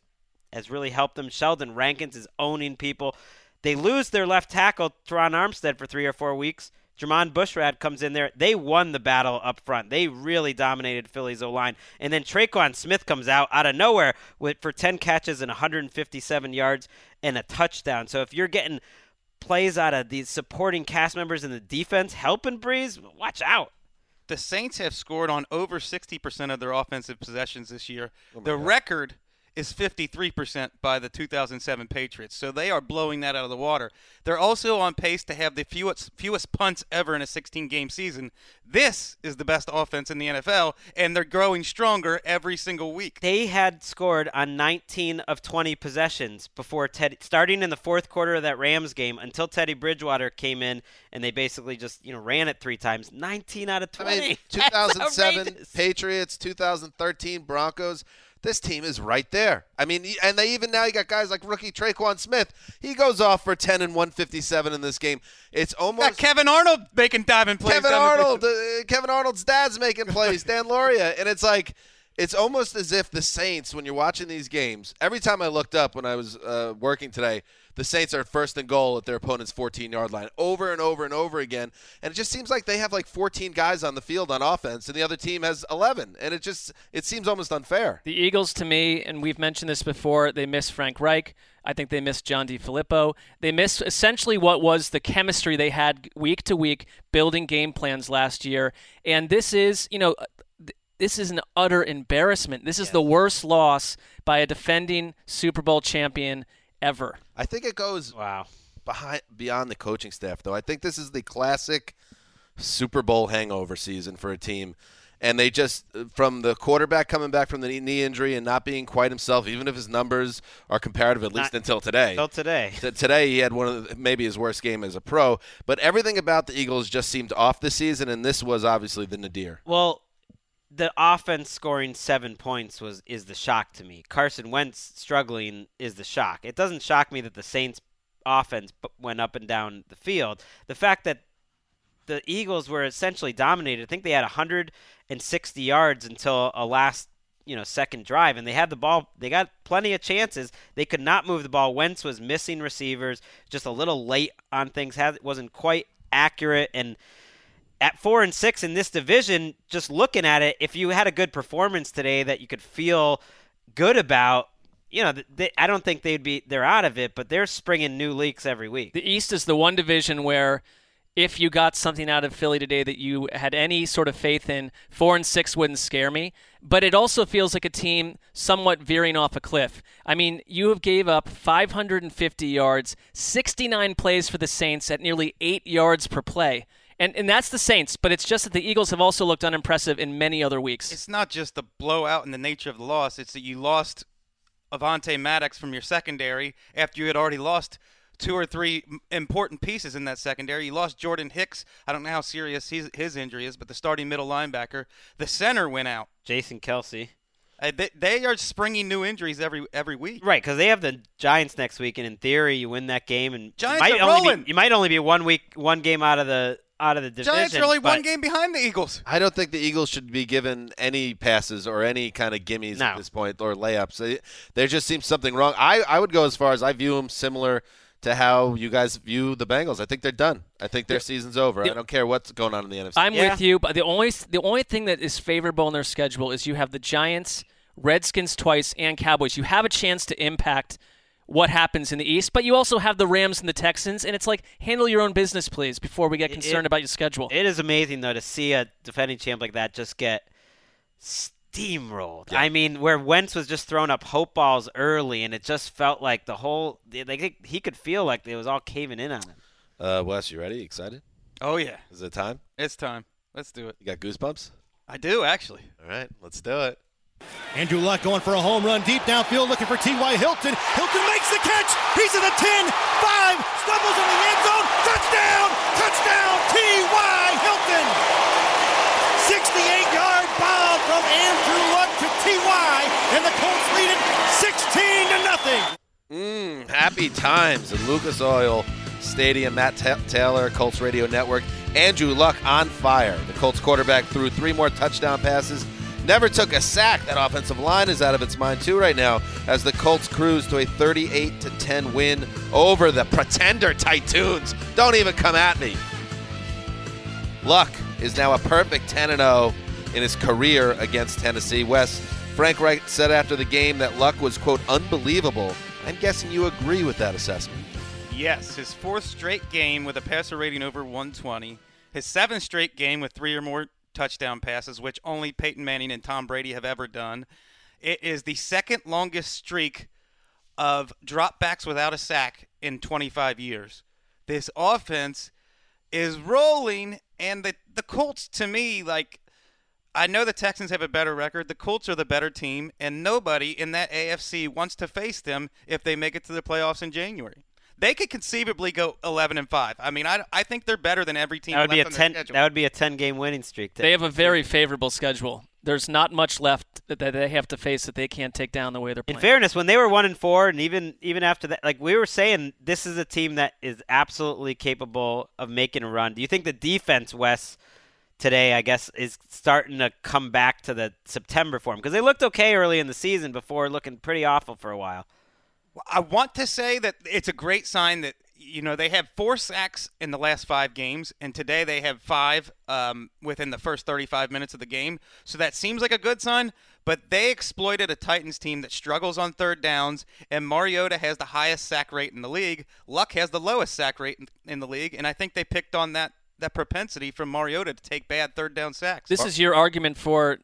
has really helped them. Sheldon Rankins is owning people. They lose their left tackle, Terron Armstead, for three or four weeks. Jermon Bushrod comes in there. They won the battle up front. They really dominated Philly's O line. And then Tre'Quan Smith comes out out of nowhere with for 10 catches and 157 yards and a touchdown. So if you're getting plays out of these supporting cast members in the defense helping Brees, watch out. The Saints have scored on over 60% of their offensive possessions this year. Oh the God. record is 53% by the 2007 Patriots. So they are blowing that out of the water. They're also on pace to have the fewest fewest punts ever in a 16-game season. This is the best offense in the NFL and they're growing stronger every single week. They had scored on 19 of 20 possessions before Ted starting in the fourth quarter of that Rams game until Teddy Bridgewater came in and they basically just, you know, ran it 3 times. 19 out of 20. I mean, 2007 outrageous. Patriots, 2013 Broncos. This team is right there. I mean, and they even now you got guys like rookie Tre'Quan Smith. He goes off for 10 and 157 in this game. It's Got almost Kevin Arnold making diving plays. Kevin Arnold. Uh, Kevin Arnold's dad's making plays. Dan Loria, and it's like it's almost as if the Saints, when you're watching these games, every time I looked up when I was uh, working today, the Saints are first and goal at their opponent's 14 yard line over and over and over again. And it just seems like they have like 14 guys on the field on offense, and the other team has 11. And it just it seems almost unfair. The Eagles, to me, and we've mentioned this before, they miss Frank Reich. I think they miss John DeFilippo. They miss essentially what was the chemistry they had week to week building game plans last year. And this is, you know, this is an utter embarrassment. This is the worst loss by a defending Super Bowl champion ever. I think it goes wow behind beyond the coaching staff though. I think this is the classic Super Bowl hangover season for a team. And they just from the quarterback coming back from the knee injury and not being quite himself, even if his numbers are comparative, at least Not- until today. Until today. Today he had one of the, maybe his worst game as a pro, but everything about the Eagles just seemed off this season, and this was obviously the nadir. Well, the offense scoring seven points was is the shock to me. Carson Wentz struggling is the shock. It doesn't shock me that the Saints offense went up and down the field. The fact that the Eagles were essentially dominated. I think they had 160 yards until a last you know second drive and they had the ball they got plenty of chances they could not move the ball Wentz was missing receivers just a little late on things had wasn't quite accurate and at four and six in this division, just looking at it, if you had a good performance today that you could feel good about, you know, they, I don't think they'd be they're out of it, but they're springing new leaks every week. The East is the one division where if you got something out of Philly today that you had any sort of faith in, four and six wouldn't scare me. But it also feels like a team somewhat veering off a cliff. I mean, you have gave up 550 yards, 69 plays for the Saints at nearly eight yards per play. And, and that's the Saints, but it's just that the Eagles have also looked unimpressive in many other weeks. It's not just the blowout and the nature of the loss. It's that you lost Avonte Maddox from your secondary after you had already lost two or three important pieces in that secondary. You lost Jordan Hicks. I don't know how serious his, his injury is, but the starting middle linebacker. The center went out. Jason Kelce. Uh, they, they are springing new injuries every every week. Right, because they have the Giants next week, and in theory, you win that game, and Giants you might are only rolling. Be, you might only be one week, one game out of the out of the division. Giants are only one game behind the Eagles. I don't think the Eagles should be given any passes or any kind of gimmies at this point or layups. They, there just seems something wrong. I, I would go as far as I view them similar to how you guys view the Bengals. I think they're done. I think their season's over. I don't care what's going on in the NFC. I'm with you, but the only the only thing that is favorable in their schedule is you have the Giants, Redskins twice, and Cowboys. You have a chance to impact what happens in the East, but you also have the Rams and the Texans, and it's like handle your own business, please, before we get concerned it- about your schedule. It is amazing though to see a defending champ like that just get steamrolled. I mean, where Wentz was just throwing up hope balls early, and it just felt like the whole like he could feel like it was all caving in on him. Uh, Wes, you ready? Excited? Oh yeah, Is it time? it's time. Let's do it. You got goosebumps? I do actually. All right, let's do it. Andrew Luck going for a home run deep downfield looking for T.Y. Hilton. Hilton makes the catch. He's at the 10, 5, stumbles in the end zone. Touchdown! Touchdown! T.Y. Hilton! 68-yard bomb from Andrew Luck to T.Y. And the Colts lead it 16 to nothing. Mm, happy times in Lucas Oil Stadium. Matt Ta- Taylor, Colts Radio Network. Andrew Luck on fire. The Colts quarterback threw three more touchdown passes. Never took a sack. That offensive line is out of its mind too right now as the Colts cruise to a 38 to 10 win over the pretender Titans. Don't even come at me. Luck is now a perfect 10 0 in his career against Tennessee. Wes, Frank Reich said after the game that Luck was, quote, unbelievable. I'm guessing you agree with that assessment. Yes, his fourth straight game with a passer rating over 120. His seventh straight game with three or more touchdown passes, which only Peyton Manning and Tom Brady have ever done. It is the second longest streak of dropbacks without a sack in 25 years. This offense is rolling, and the the Colts to me like. I know the Texans have a better record. The Colts are the better team, and nobody in that AFC wants to face them if they make it to the playoffs in January. They could conceivably go 11 and 5. I mean, I, I think they're better than every team That would be a on ten. schedule. That would be a ten game winning streak. They have a very favorable schedule. There's not much left that that they have to face that they can't take down the way they're playing. In fairness, when they were one and four, and even even after that, like we were saying, this is a team that is absolutely capable of making a run. Do you think the defense, Wes, today, I guess, is starting to come back to the September form? Because they looked okay early in the season before looking pretty awful for a while. I want to say that it's a great sign that you know they have four sacks in the last five games, and today they have five um, within the first 35 minutes of the game. So that seems like a good sign. But they exploited a Titans team that struggles on third downs, and Mariota has the highest sack rate in the league. Luck has the lowest sack rate in, in the league, and I think they picked on that that propensity from Mariota to take bad third down sacks. This is your argument for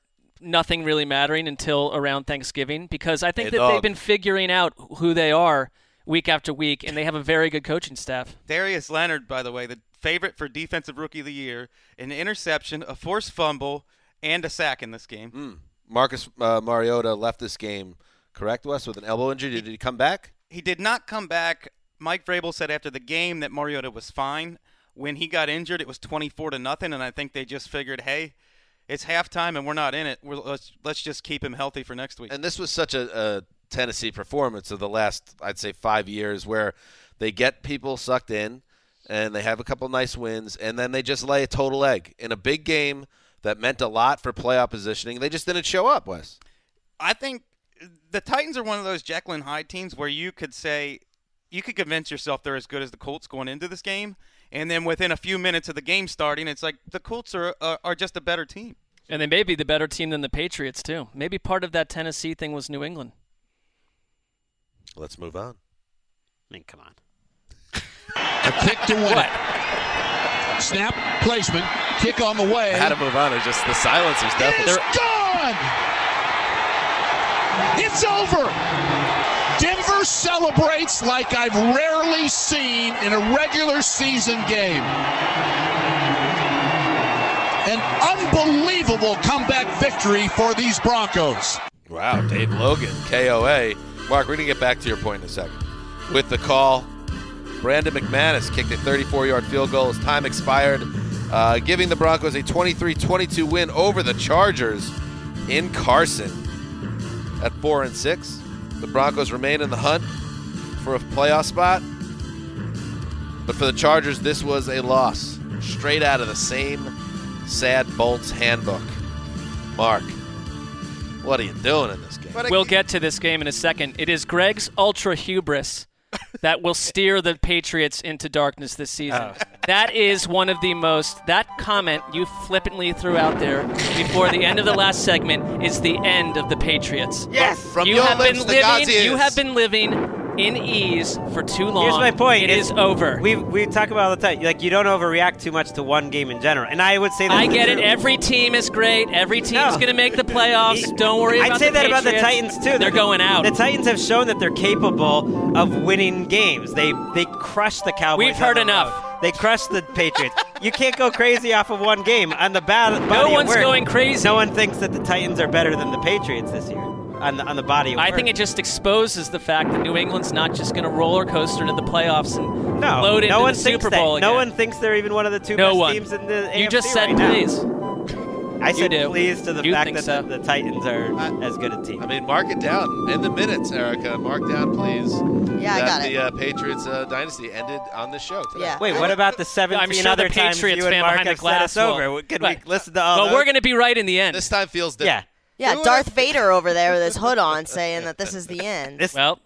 nothing really mattering until around Thanksgiving because I think Hey, that dog. they've been figuring out who they are week after week, and they have a very good coaching staff. Darius Leonard, by the way, the favorite for defensive rookie of the year, an interception, a forced fumble, and a sack in this game. Marcus uh, Mariota left this game, correct, Wes, with an elbow injury. Did he come back? He did not come back. Mike Vrabel said after the game that Mariota was fine. When he got injured, it was 24 to nothing, and I think they just figured, hey, it's halftime and we're not in it. We're, let's let's just keep him healthy for next week. And this was such a, a Tennessee performance of the last, I'd say, five years where they get people sucked in and they have a couple nice wins, and then they just lay a total egg in a big game that meant a lot for playoff positioning. They just didn't show up, Wes. I think the Titans are one of those Jekyll and Hyde teams where you could say you could convince yourself they're as good as the Colts going into this game, and then within a few minutes of the game starting, it's like the Colts are are, are just a better team. And they may be the better team than the Patriots, too. Maybe part of that Tennessee thing was New England. Let's move on. I mean, come on. A kick to win it. Snap placement. Kick on the way. I had to move on. It's just the silence is definitely. It's gone. It's over. Celebrates like I've rarely seen in a regular season game. An unbelievable comeback victory for these Broncos. Wow, Dave Logan, KOA. Marc, we're going to get back to your point in a second. With the call, Brandon McManus kicked a 34 yard field goal as time expired, uh, giving the Broncos a 23 22 win over the Chargers in Carson. At 4 and 6, the Broncos remain in the hunt for a playoff spot. But for the Chargers, this was a loss straight out of the same sad Bolts handbook. Marc, what are you doing in this game? We'll get to this game in a second. It is Gregg's ultra hubris that will steer the Patriots into darkness this season. Oh. That is one of the most. That comment you flippantly threw out there before the end of the last segment is the end of the Patriots. Yes! From you your have lips been to God's living. You have been living in ease for too long. Here's my point. It is over. We we talk about all the time. Like you don't overreact too much to one game in general. And I would say that I get it. Every team is great. Every team's going to make the playoffs. Don't worry about I'd say that about the Titans too. They're going out. The Titans have shown that they're capable of winning games. They they crushed the Cowboys. We've heard enough. road. They crushed the Patriots. you can't go crazy off of one game on the bad. No one's going crazy. No one thinks that the Titans are better than the Patriots this year on the on the body of I think it just exposes the fact that New England's not just going to roller coaster into the playoffs and no, load into no one the thinks Super Bowl that. again. No one thinks they're even one of the two No best one. teams in the You AFC just said right please. I You said do. please to the You fact that so. the, the Titans are as good a team. I mean, mark it down in the minutes, Erica. Mark down, please. Yeah, I that got the it. Uh, Patriots uh, dynasty ended on the show today. Yeah. Wait, what about the 17 I'm sure other the times Patriots you and fan Mark behind the have said glass us over? Can Right. we listen to all But those? we're going to be right in the end. This time feels different. Yeah. Yeah, Darth Vader over there with his hood on saying that this is the end. This, well,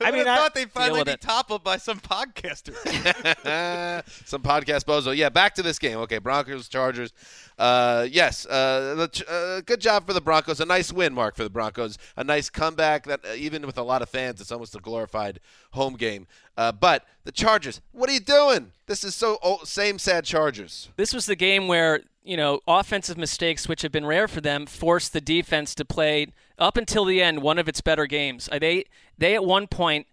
I, I mean, mean, I I- thought they'd finally be it. toppled by some podcaster. Some podcast bozo. Yeah, back to this game. Okay, Broncos, Chargers. Uh, yes, uh, the uh, good job for the Broncos. A nice win, Marc, for the Broncos. A nice comeback that, uh, even with a lot of fans, it's almost a glorified home game. Uh, but the Chargers, what are you doing? This is so old, same sad Chargers. This was the game where, you know, offensive mistakes, which have been rare for them, forced the defense to play up until the end one of its better games. Uh, They they at one point,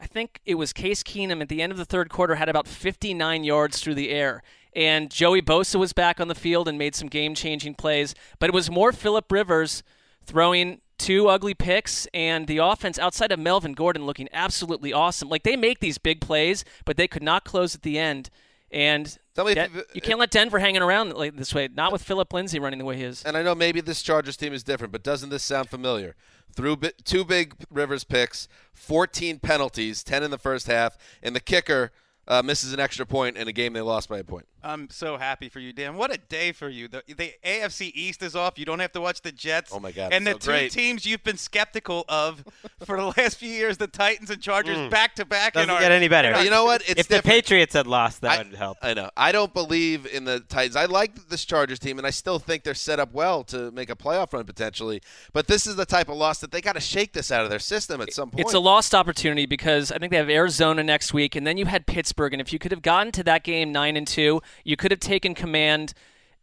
I think it was Case Keenum at the end of the third quarter had about 59 yards through the air. And Joey Bosa was back on the field and made some game-changing plays, but it was more Philip Rivers throwing two ugly picks and the offense outside of Melvin Gordon looking absolutely awesome. Like they make these big plays, but they could not close at the end. And if you can't let Denver hanging around like this way. Not with Philip Lindsay running the way he is. And I know maybe this Chargers team is different, but doesn't this sound familiar? Through bi- two big Rivers picks, 14 penalties, 10 in the first half, and the kicker uh, misses an extra point in a game they lost by a point. I'm so happy for you, Dan. What a day for you. The, the AFC East is off. You don't have to watch the Jets. Oh, my God, And the so two great. teams you've been skeptical of for the last few years, the Titans and Chargers, Mm. back to back. in Doesn't our- get any better. our- You know what? It's if the. Patriots had lost, that I- would help. I know. I don't believe in the Titans. I like this Chargers team, and I still think they're set up well to make a playoff run potentially. But this is the type of loss that they got to shake this out of their system at some point. It's a lost opportunity because I think they have Arizona next week, and then you had Pittsburgh. And if you could have gotten to that game nine and two, you could have taken command,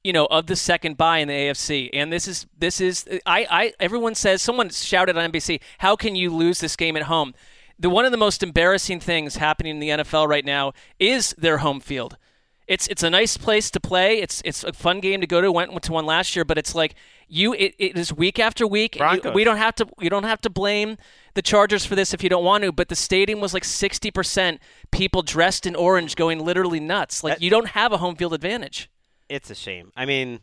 you know, of the second bye in the AFC. And this is this is I, I everyone says someone shouted on NBC, how can you lose this game at home? The one of the most embarrassing things happening in the NFL right now is their home field. It's it's a nice place to play. It's it's a fun game to go to. Went to one last year, but it's like you. It, it is week after week. you- we don't have to. You don't have to blame the Chargers for this if you don't want to. But the stadium was like sixty percent people dressed in orange, going literally nuts. Like you don't have a home field advantage. It's a shame. I mean,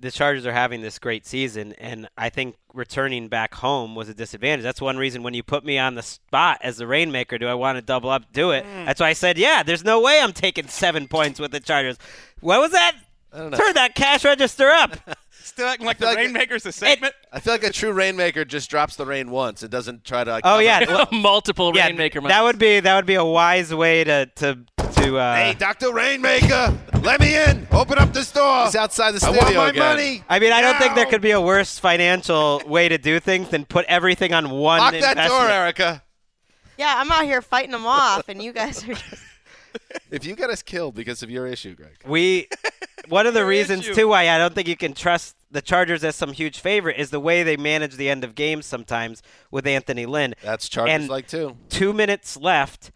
the Chargers are having this great season, and I think returning back home was a disadvantage. That's one reason when you put me on the spot as the rainmaker, do I want to double up? Do it. Mm. That's why I said, yeah. There's no way I'm taking seven points with the Chargers. What was that? don't know. Turn that cash register up. Still acting like the feel like Rainmaker's a segment. I feel like a true rainmaker just drops the rain once. It doesn't try to. Like, Oh yeah, well, Multiple yeah. rainmaker. That would be that would be a wise way to to to. Uh, Hey, Doctor Rainmaker, let me in. Open up this door. He's outside the studio. I want my again. money. I mean, I don't think there could be a worse financial way to do things than put everything on one. Lock that door, Erica. Yeah, I'm out here fighting them off, and you guys are just. if you get us killed because of your issue, Gregg. We one of the reasons issue. too why I don't think you can trust the Chargers as some huge favorite is the way they manage the end of games sometimes with Anthony Lynn. That's Chargers And like too. Two minutes left.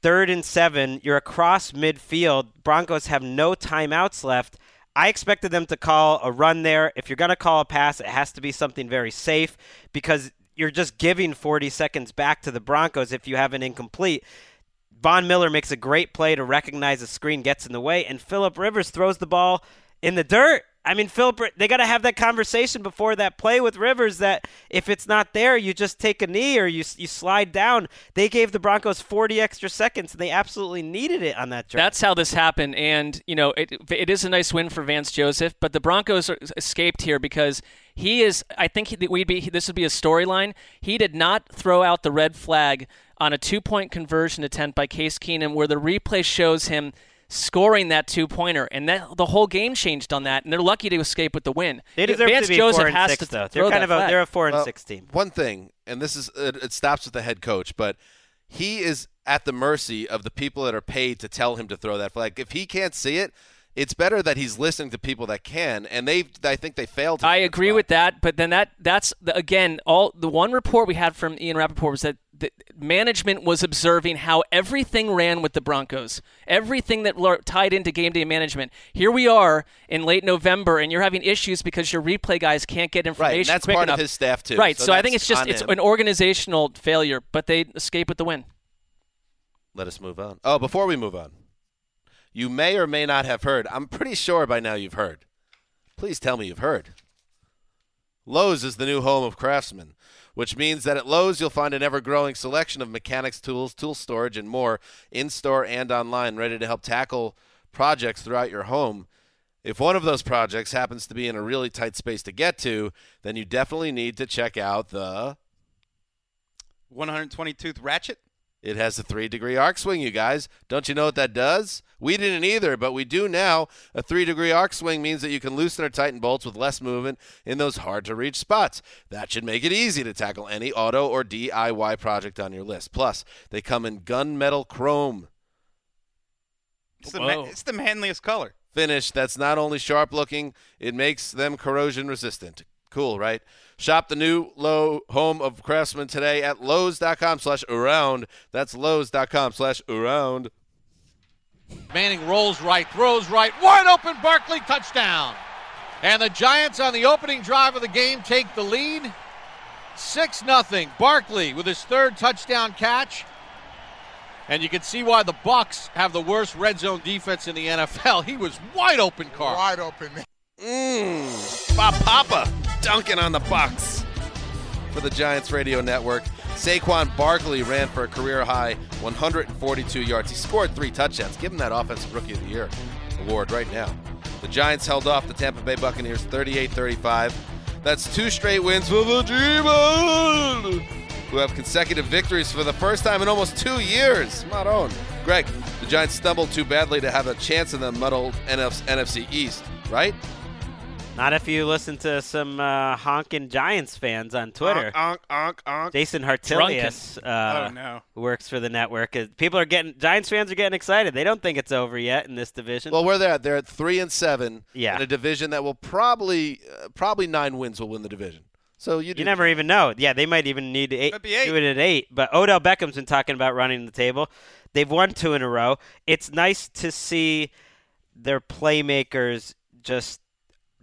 Third and seven. You're across midfield. Broncos have no timeouts left. I expected them to call a run there. If you're going to call a pass, it has to be something very safe because you're just giving 40 seconds back to the Broncos if you have an incomplete. Von Miller makes a great play to recognize the screen gets in the way, and Philip Rivers throws the ball in the dirt. I mean, Philip, they got to have that conversation before that play with Rivers that if it's not there, you just take a knee or you you slide down. They gave the Broncos 40 extra seconds, and they absolutely needed it on that drive. That's how this happened, and you know it. It is a nice win for Vance Joseph, but the Broncos escaped here because he is. I think he, we'd be. This would be a storyline. He did not throw out the red flag on a two-point conversion attempt by Case Keenum, where the replay shows him scoring that two-pointer, and that the whole game changed on that. And they're lucky to escape with the win. They deserve Vance to be Joseph four and has six, though. They're kind of a they're a four and Well, six team. One thing, and this is it, it stops with the head coach, but he is at the mercy of the people that are paid to tell him to throw that flag. If he can't see it, it's better that he's listening to people that can, and they I think they failed. To I agree with that, but then that that's the, again all the one report we had from Ian Rapoport was that the management was observing how everything ran with the Broncos, everything that tied into game day management. Here we are in late November, and you're having issues because your replay guys can't get information Right, that's part of his staff, too, Right, so so, I think it's just it's him. an organizational failure, but they escape with the win. Let us move on. Oh, before we move on, you may or may not have heard. I'm pretty sure by now you've heard. Please tell me you've heard. Lowe's is the new home of craftsmen, which means that at Lowe's you'll find an ever growing selection of mechanics tools, tool storage, and more in store and online, ready to help tackle projects throughout your home. If one of those projects happens to be in a really tight space to get to, then you definitely need to check out the 120 tooth ratchet. It has a three degree arc swing, you guys. Don't you know what that does? We didn't either, but we do now. A three degree arc swing means that you can loosen or tighten bolts with less movement in those hard to reach spots. That should make it easy to tackle any auto or DIY project on your list. Plus, they come in gunmetal chrome It's the, ma- it's the manliest color. finish that's not only sharp looking, it makes them corrosion resistant. Cool, right? Shop the new low home of craftsman today at Lowe's.com slash around. That's Lowe's.com slash around. Manning rolls right, throws right, wide open. Barkley touchdown. And the Giants on the opening drive of the game take the lead. 6 nothing. Barkley with his third touchdown catch. And you can see why the Bucks have the worst red zone defense in the NFL. He was wide open, Carl. Wide open. Mmm. Bob Papa dunking on the Bucks for the Giants radio network. Saquon Barkley ran for a career high 142 yards. He scored three touchdowns. Give him that Offensive Rookie of the Year award right now. The Giants held off the Tampa Bay Buccaneers 38 35. That's two straight wins for the G-Men, who have consecutive victories for the first time in almost two years. Maron. Gregg, the Giants stumbled too badly to have a chance in the muddled NF- NFC East, right? Not if you listen to some uh, honking Giants fans on Twitter. Onk, onk, onk. Jason Hartilius, uh, Oh, no. who works for the network. Uh, People are getting Giants fans are getting excited. They don't think it's over yet in this division. Well, where they're at, they're at three and seven Yeah. in a division that will probably, uh, probably nine wins will win the division. So you, you never even know. Yeah, they might even need eight, Might be eight. do it at eight. But Odell Beckham's been talking about running the table. They've won two in a row. It's nice to see their playmakers just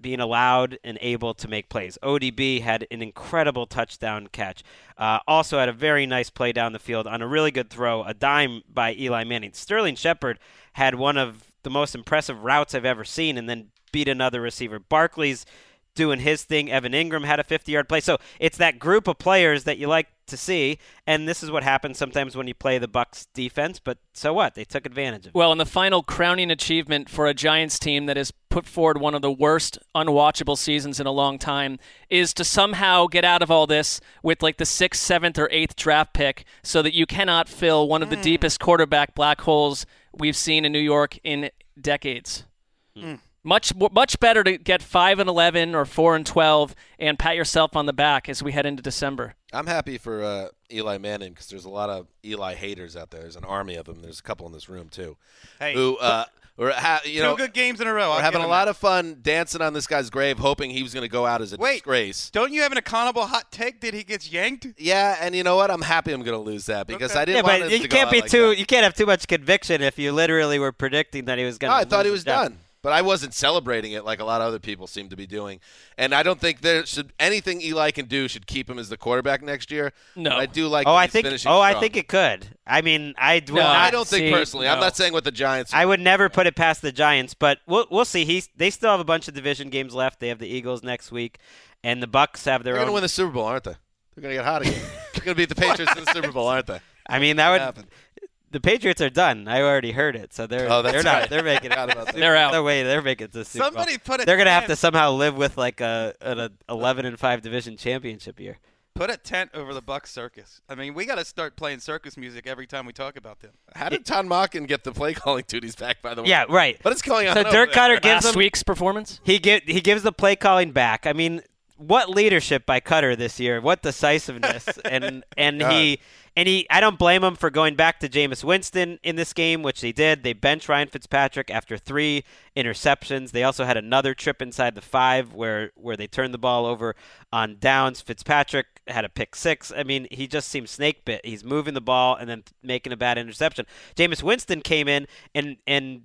being allowed and able to make plays. ODB had an incredible touchdown catch. Uh, also had a very nice play down the field on a really good throw, a dime by Eli Manning. Sterling Shepard had one of the most impressive routes I've ever seen, and then beat another receiver. Barkley's doing his thing. Evan Engram had a 50-yard play. So it's that group of players that you like to see, and this is what happens sometimes when you play the Bucks defense. But so what? They took advantage of it. Well, and the final crowning achievement for a Giants team that has put forward one of the worst unwatchable seasons in a long time is to somehow get out of all this with like the sixth, seventh, or eighth draft pick so that you cannot fill one of the hmm. deepest quarterback black holes we've seen in New York in decades. Hmm. Much much better to get five and eleven or four and twelve and pat yourself on the back as we head into December. I'm happy for uh, Eli Manning because there's a lot of Eli haters out there. There's an army of them. There's a couple in this room too. Hey, who uh, or ha- you two know good games in a row. We're I'll having a lot that. of fun dancing on this guy's grave, hoping he was going to go out as a Wait. disgrace. Don't you have an accountable hot take that he gets yanked? Yeah, and you know what? I'm happy I'm going to lose that because Okay. I didn't want but him you to can't out be like too. that. You can't have too much conviction if you literally were predicting that he was going No, to. I thought he was done, but I wasn't celebrating it like a lot of other people seem to be doing. And I don't think there should anything Eli can do should keep him as the quarterback next year. No. But I do like. Oh, I think. finishing Oh, I think it could. I mean, I would No, not. I don't think see, personally. I'm not saying what the Giants. I would never put it past the Giants, but we'll we'll see. He's they still have a bunch of division games left. They have the Eagles next week, and the Bucks have their They're going to win the Super Bowl, aren't they? They're going to get hot again. They're going to beat the Patriots in the Super Bowl, aren't they? I mean, that would. happen. The Patriots are done. I already heard it, so they're oh, they're not. They're making it. Forgot about that. They're out. No way. They're making it to the Super Bowl. Somebody put a They're gonna have to somehow live with like a an 11 and five division championship year. Put a tent over the Buck circus. I mean, we got to start playing circus music every time we talk about them. How did Todd Monken get the play calling duties back? By the way, Yeah, right. What is going on? So Dirk there? Koetter gives Last them week's performance. he give, he gives the play calling back. I mean, what leadership by Koetter this year? What decisiveness and and he and he I don't blame him for going back to Jameis Winston in this game, which they did. They bench Ryan Fitzpatrick after three interceptions. They also had another trip inside the five where where they turned the ball over on downs. Fitzpatrick had a pick six. I mean, he just seems snake bit. He's moving the ball and then making a bad interception. Jameis Winston came in and and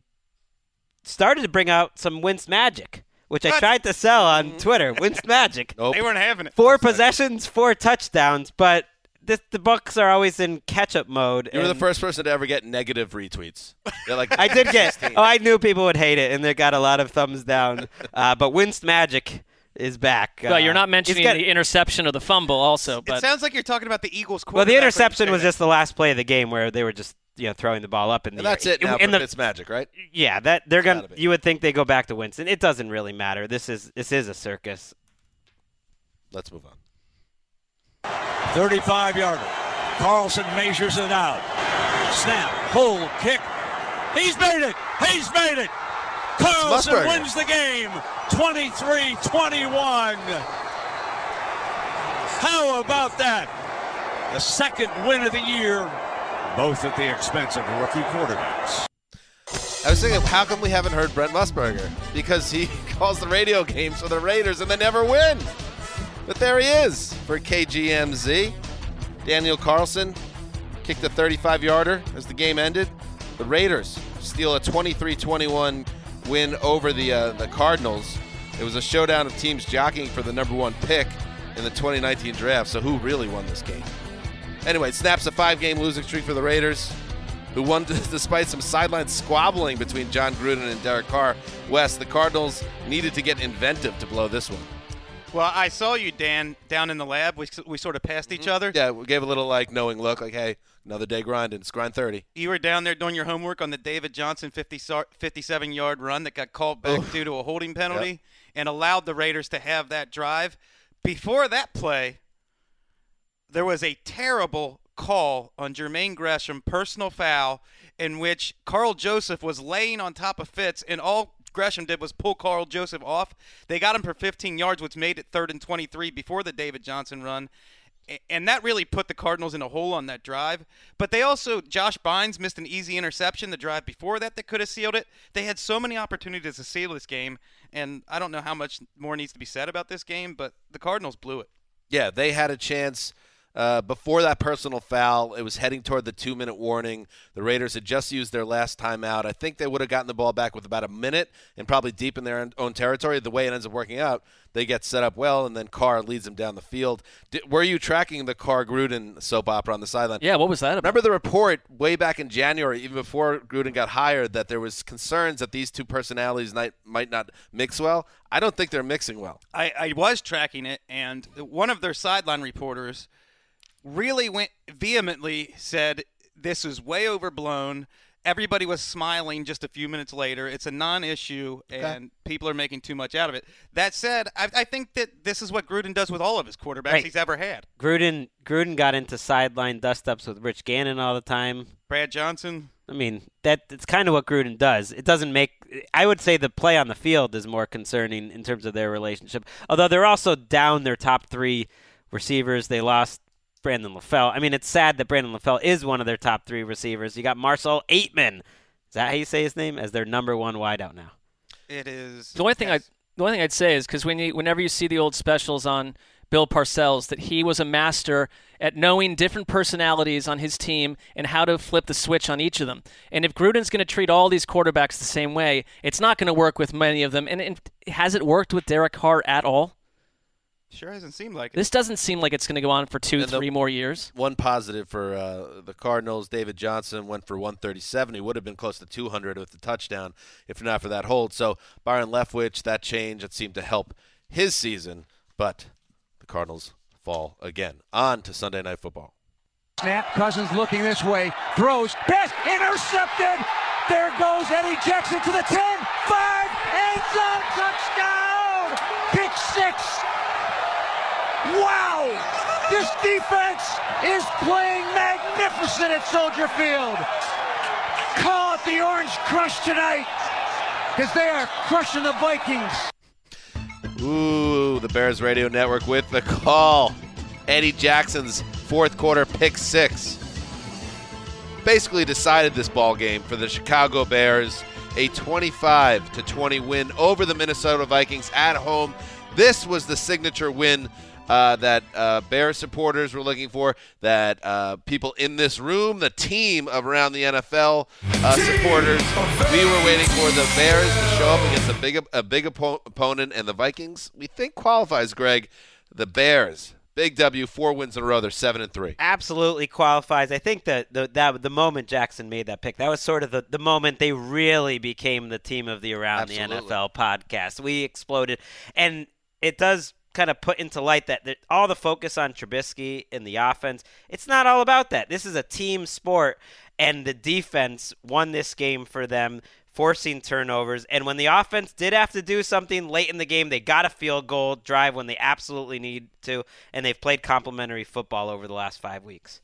started to bring out some Wince magic, which I tried to sell on mm-hmm. Twitter. Wince magic. Nope. They weren't having it. Four possessions, four touchdowns, but this, the Bucks are always in catch-up mode. You were the first person to ever get negative retweets. They're like I did get. Oh, I knew people would hate it, and they got a lot of thumbs down. Uh, but Wince magic is back. Well, you're Uh, not mentioning got- the interception or the fumble, also. It sounds like you're talking about the Eagles. Well, the quarterback when you interception was that. just the last play of the game where they were just you know throwing the ball up in the And that's it air. now And for the- Fitzmagic, right? Yeah, that they're gonna. You would think they go back to Winston. It doesn't really matter. This is this is a circus. Let's move on. 35 yarder. Carlson measures it out. Snap, pull, kick. He's made it. He's made it. Carlson wins the game 23 21. How about that? The second win of the year, both at the expense of rookie quarterbacks. I was thinking, how come we haven't heard Brent Musburger? Because he calls the radio games for the Raiders and they never win. But there he is for KGMZ. Daniel Carlson kicked a 35 yarder as the game ended. The Raiders steal a 23 21 win over the, uh, the Cardinals. It was a showdown of teams jockeying for the number one pick in the 2019 draft. So, who really won this game? Anyway, snaps a five game losing streak for the Raiders, who won despite some sideline squabbling between Jon Gruden and Derek Carr. Wes, the Cardinals needed to get inventive to blow this one. Well, I saw you, Dan, down in the lab. We, we sort of passed each mm-hmm. other. Yeah, we gave a little like knowing look, like, hey, another day grinding. It's grind 30. You were down there doing your homework on the David Johnson 50, 57 yard run that got called back due to a holding penalty and allowed the Raiders to have that drive. Before that play, there was a terrible call on Jermaine Gresham, personal foul, in which Karl Joseph was laying on top of Fitz, and all Gresham did was pull Karl Joseph off. They got him for 15 yards, which made it third and 23 before the David Johnson run. And that really put the Cardinals in a hole on that drive. But they also, Josh Bynes missed an easy interception the drive before that that could have sealed it. They had so many opportunities to seal this game. And I don't know how much more needs to be said about this game, but the Cardinals blew it. Yeah, they had a chance uh, before that personal foul. It was heading toward the two minute warning. The Raiders had just used their last timeout. I think they would have gotten the ball back with about a minute and probably deep in their own territory. The way it ends up working out, they get set up well, and then Carr leads them down the field. Did, were you tracking the Carr Gruden soap opera on the sideline? yeah, what was that about? Remember the report way back in January, even before Gruden got hired, that there was concerns that these two personalities might might not mix well. I don't think they're mixing well. I, I was tracking it, and one of their sideline reporters really went vehemently said this is way overblown. Everybody was smiling just a few minutes later. It's a non-issue, and people are making too much out of it. That said, I, I think that this is what Gruden does with all of his quarterbacks Right. he's ever had. Gruden Gruden got into sideline dust ups with Rich Gannon all the time. Brad Johnson. I mean, that it's kind of what Gruden does. It doesn't make I would say the play on the field is more concerning in terms of their relationship. Although they're also down their top three receivers. They lost Brandon LaFell. I mean, it's sad that Brandon LaFell is one of their top three receivers. You got Marcell Ateman. Is that how you say his name? As their number one wideout now. It is. The only thing I the only thing I'd say is because when you whenever you see the old specials on Bill Parcells, that he was a master at knowing different personalities on his team and how to flip the switch on each of them. And if Gruden's going to treat all these quarterbacks the same way, it's not going to work with many of them. And, and has it worked with Derek Carr at all? Sure hasn't seemed like it. This doesn't seem like it's going to go on for two, And the- three more years. One positive for uh, the Cardinals, David Johnson went for 137. He would have been close to 200 with the touchdown if not for that hold. So Byron Leftwich, that change, it seemed to help his season, but the Cardinals fall again. On to Sunday Night Football. Snap, Cousins looking this way, throws, pass, intercepted! There goes Eddie Jackson to the 10, 5, end zone, touchdown! Pick six! Wow! This defense is playing magnificent at Soldier Field! Call it the Orange Crush tonight, because they are crushing the Vikings! Ooh, the Bears Radio Network with the call. Eddie Jackson's fourth quarter pick six basically decided this ball game for the Chicago Bears. A 25 to 20 win over the Minnesota Vikings at home. This was the signature win uh, that uh, Bears supporters were looking for. That uh, people in this room, the team of around the NFL uh, supporters, we were waiting for the Bears to show up against a big a big oppo- opponent, and the Vikings we think qualifies. Gregg, the Bears, big W, four wins in a row. They're seven and three. absolutely qualifies. I think that the that the moment Jackson made that pick, that was sort of the, the moment they really became the team of the around Absolutely. the NFL podcast. We exploded, and it does kind of put into light that, that all the focus on Trubisky in the offense, it's not all about that. This is a team sport, and the defense won this game for them. Forcing turnovers, and when the offense did have to do something late in the game, they got a field goal drive when they absolutely need to, and they've played complementary football over the last five weeks.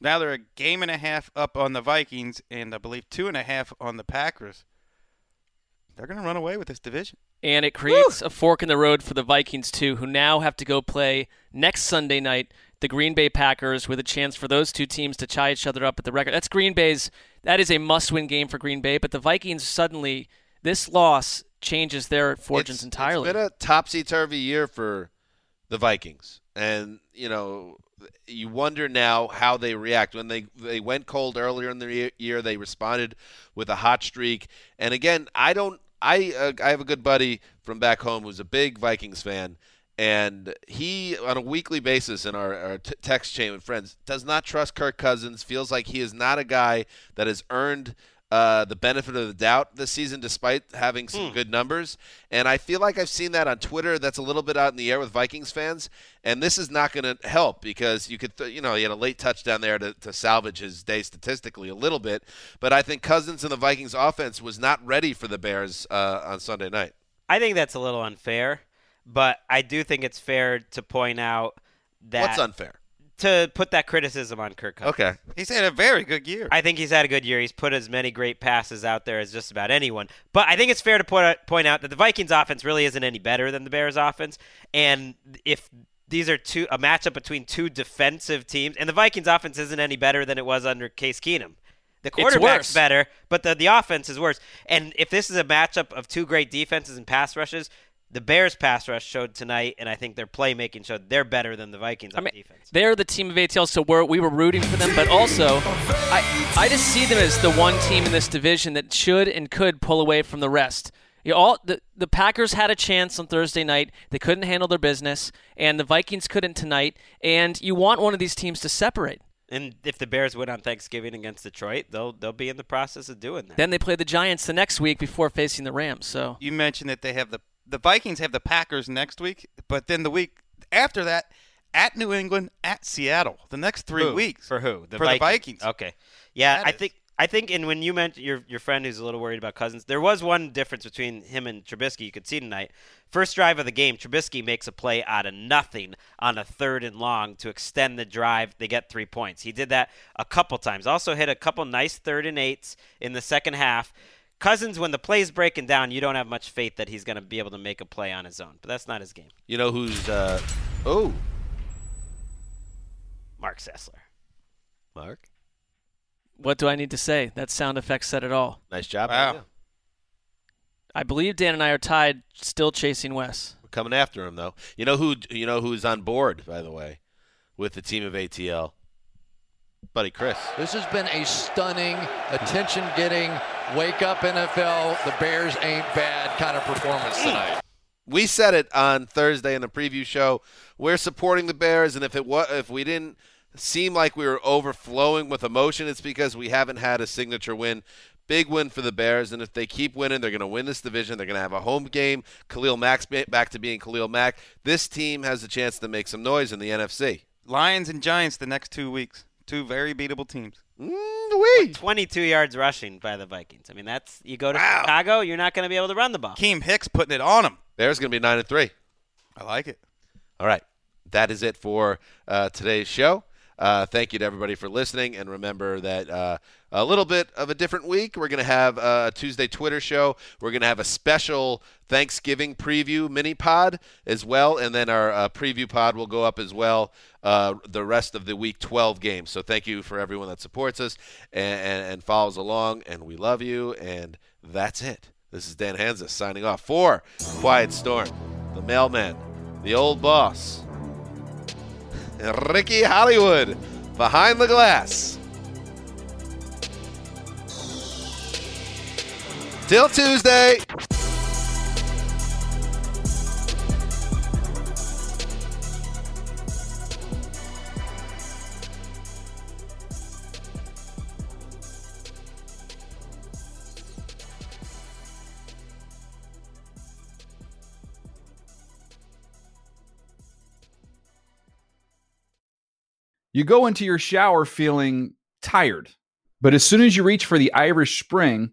Now they're a game and a half up on the Vikings, and I believe two and a half on the Packers. They're going to run away with this division. And it creates a fork in the road for the Vikings, too, who now have to go play next Sunday night the Green Bay Packers with a chance for those two teams to tie each other up at the record. That's Green Bay's, that is a must win game for Green Bay, but the Vikings suddenly, this loss changes their fortunes It's- entirely. It's been a topsy turvy year for the Vikings, and you know you wonder now how they react when they they went cold earlier in the year. They responded with a hot streak, and again, I don't. I uh, I have a good buddy from back home who's a big Vikings fan. And he, on a weekly basis in our, our t- text chain with friends, does not trust Kirk Cousins. Feels like he is not a guy that has earned uh, the benefit of the doubt this season, despite having some good numbers. And I feel like I've seen that on Twitter. That's a little bit out in the air with Vikings fans. And this is not going to help because you could, th- you know, he had a late touchdown there to, to salvage his day statistically a little bit. But I think Cousins and the Vikings offense was not ready for the Bears uh, on Sunday night. I think that's a little unfair, but I do think it's fair to point out that What's unfair? To put that criticism on Kirk Cousins. Okay. He's had a very good year. I think he's had a good year. He's put as many great passes out there as just about anyone. But I think it's fair to point out, point out that the Vikings offense really isn't any better than the Bears offense. And if these are two a matchup between two defensive teams, and the Vikings offense isn't any better than it was under Case Keenum. The quarterback's better, but the, the offense is worse. And if this is a matchup of two great defenses and pass rushes, the Bears pass rush showed tonight, and I think their playmaking showed they're better than the Vikings on defense. They're the team of ATL, so we're, we were rooting for them. But also, I I just see them as the one team in this division that should and could pull away from the rest. You know, all the the Packers had a chance on Thursday night. They couldn't handle their business, and the Vikings couldn't tonight. And you want one of these teams to separate. And if the Bears win on Thanksgiving against Detroit, they'll they'll be in the process of doing that. Then they play the Giants the next week before facing the Rams. So You mentioned that they have the the Vikings have the Packers next week, but then the week after that, at New England, at Seattle. The next three Who? weeks for who? for the Vikings. Okay. Yeah, That I is- think I think, and when you mentioned your your friend who's a little worried about Cousins, there was one difference between him and Trubisky. You could see tonight. First drive of the game, Trubisky makes a play out of nothing on a third and long to extend the drive. They get three points. He did that a couple times. Also hit a couple nice third and eights in the second half. Cousins, when the play's breaking down, you don't have much faith that he's going to be able to make a play on his own. But that's not his game. You know who's? Uh, oh, Marc Sessler. Marc. What do I need to say? That sound effect said it all. Nice job. Wow. I believe Dan and I are tied, still chasing Wes. We're coming after him though. You know who? You know who's on board, by the way, with the team of ATL. Buddy Chris. This has been a stunning, attention-getting, wake up NFL, the Bears ain't bad kind of performance mm. tonight. We said it on Thursday in the preview show. We're supporting the Bears, and if it was, if we didn't seem like we were overflowing with emotion, it's because we haven't had a signature win. Big win for the Bears, and if they keep winning, they're going to win this division. They're going to have a home game. Khalil Mack's back to being Khalil Mack. This team has a chance to make some noise in the NFC. Lions and Giants the next two weeks. Two very beatable teams. Mm, 22 yards rushing by the Vikings. I mean, that's you go to Chicago, you're not going to be able to run the ball. Keem Hicks putting it on him. There's going to be nine and three. I like it. All right, that is it for uh, today's show. Uh, thank you to everybody for listening, and remember that uh, a little bit of a different week. We're going to have a Tuesday Twitter show. We're going to have a special Thanksgiving preview mini pod as well, and then our uh, preview pod will go up as well uh, the rest of the Week 12 games. So thank you for everyone that supports us and, and, and follows along, and we love you. And that's it. This is Dan Hanzus signing off for Quiet Storm, the mailman, the old boss. Ricky Hollywood behind the glass. Till Tuesday. You go into your shower feeling tired, but as soon as you reach for the Irish Spring,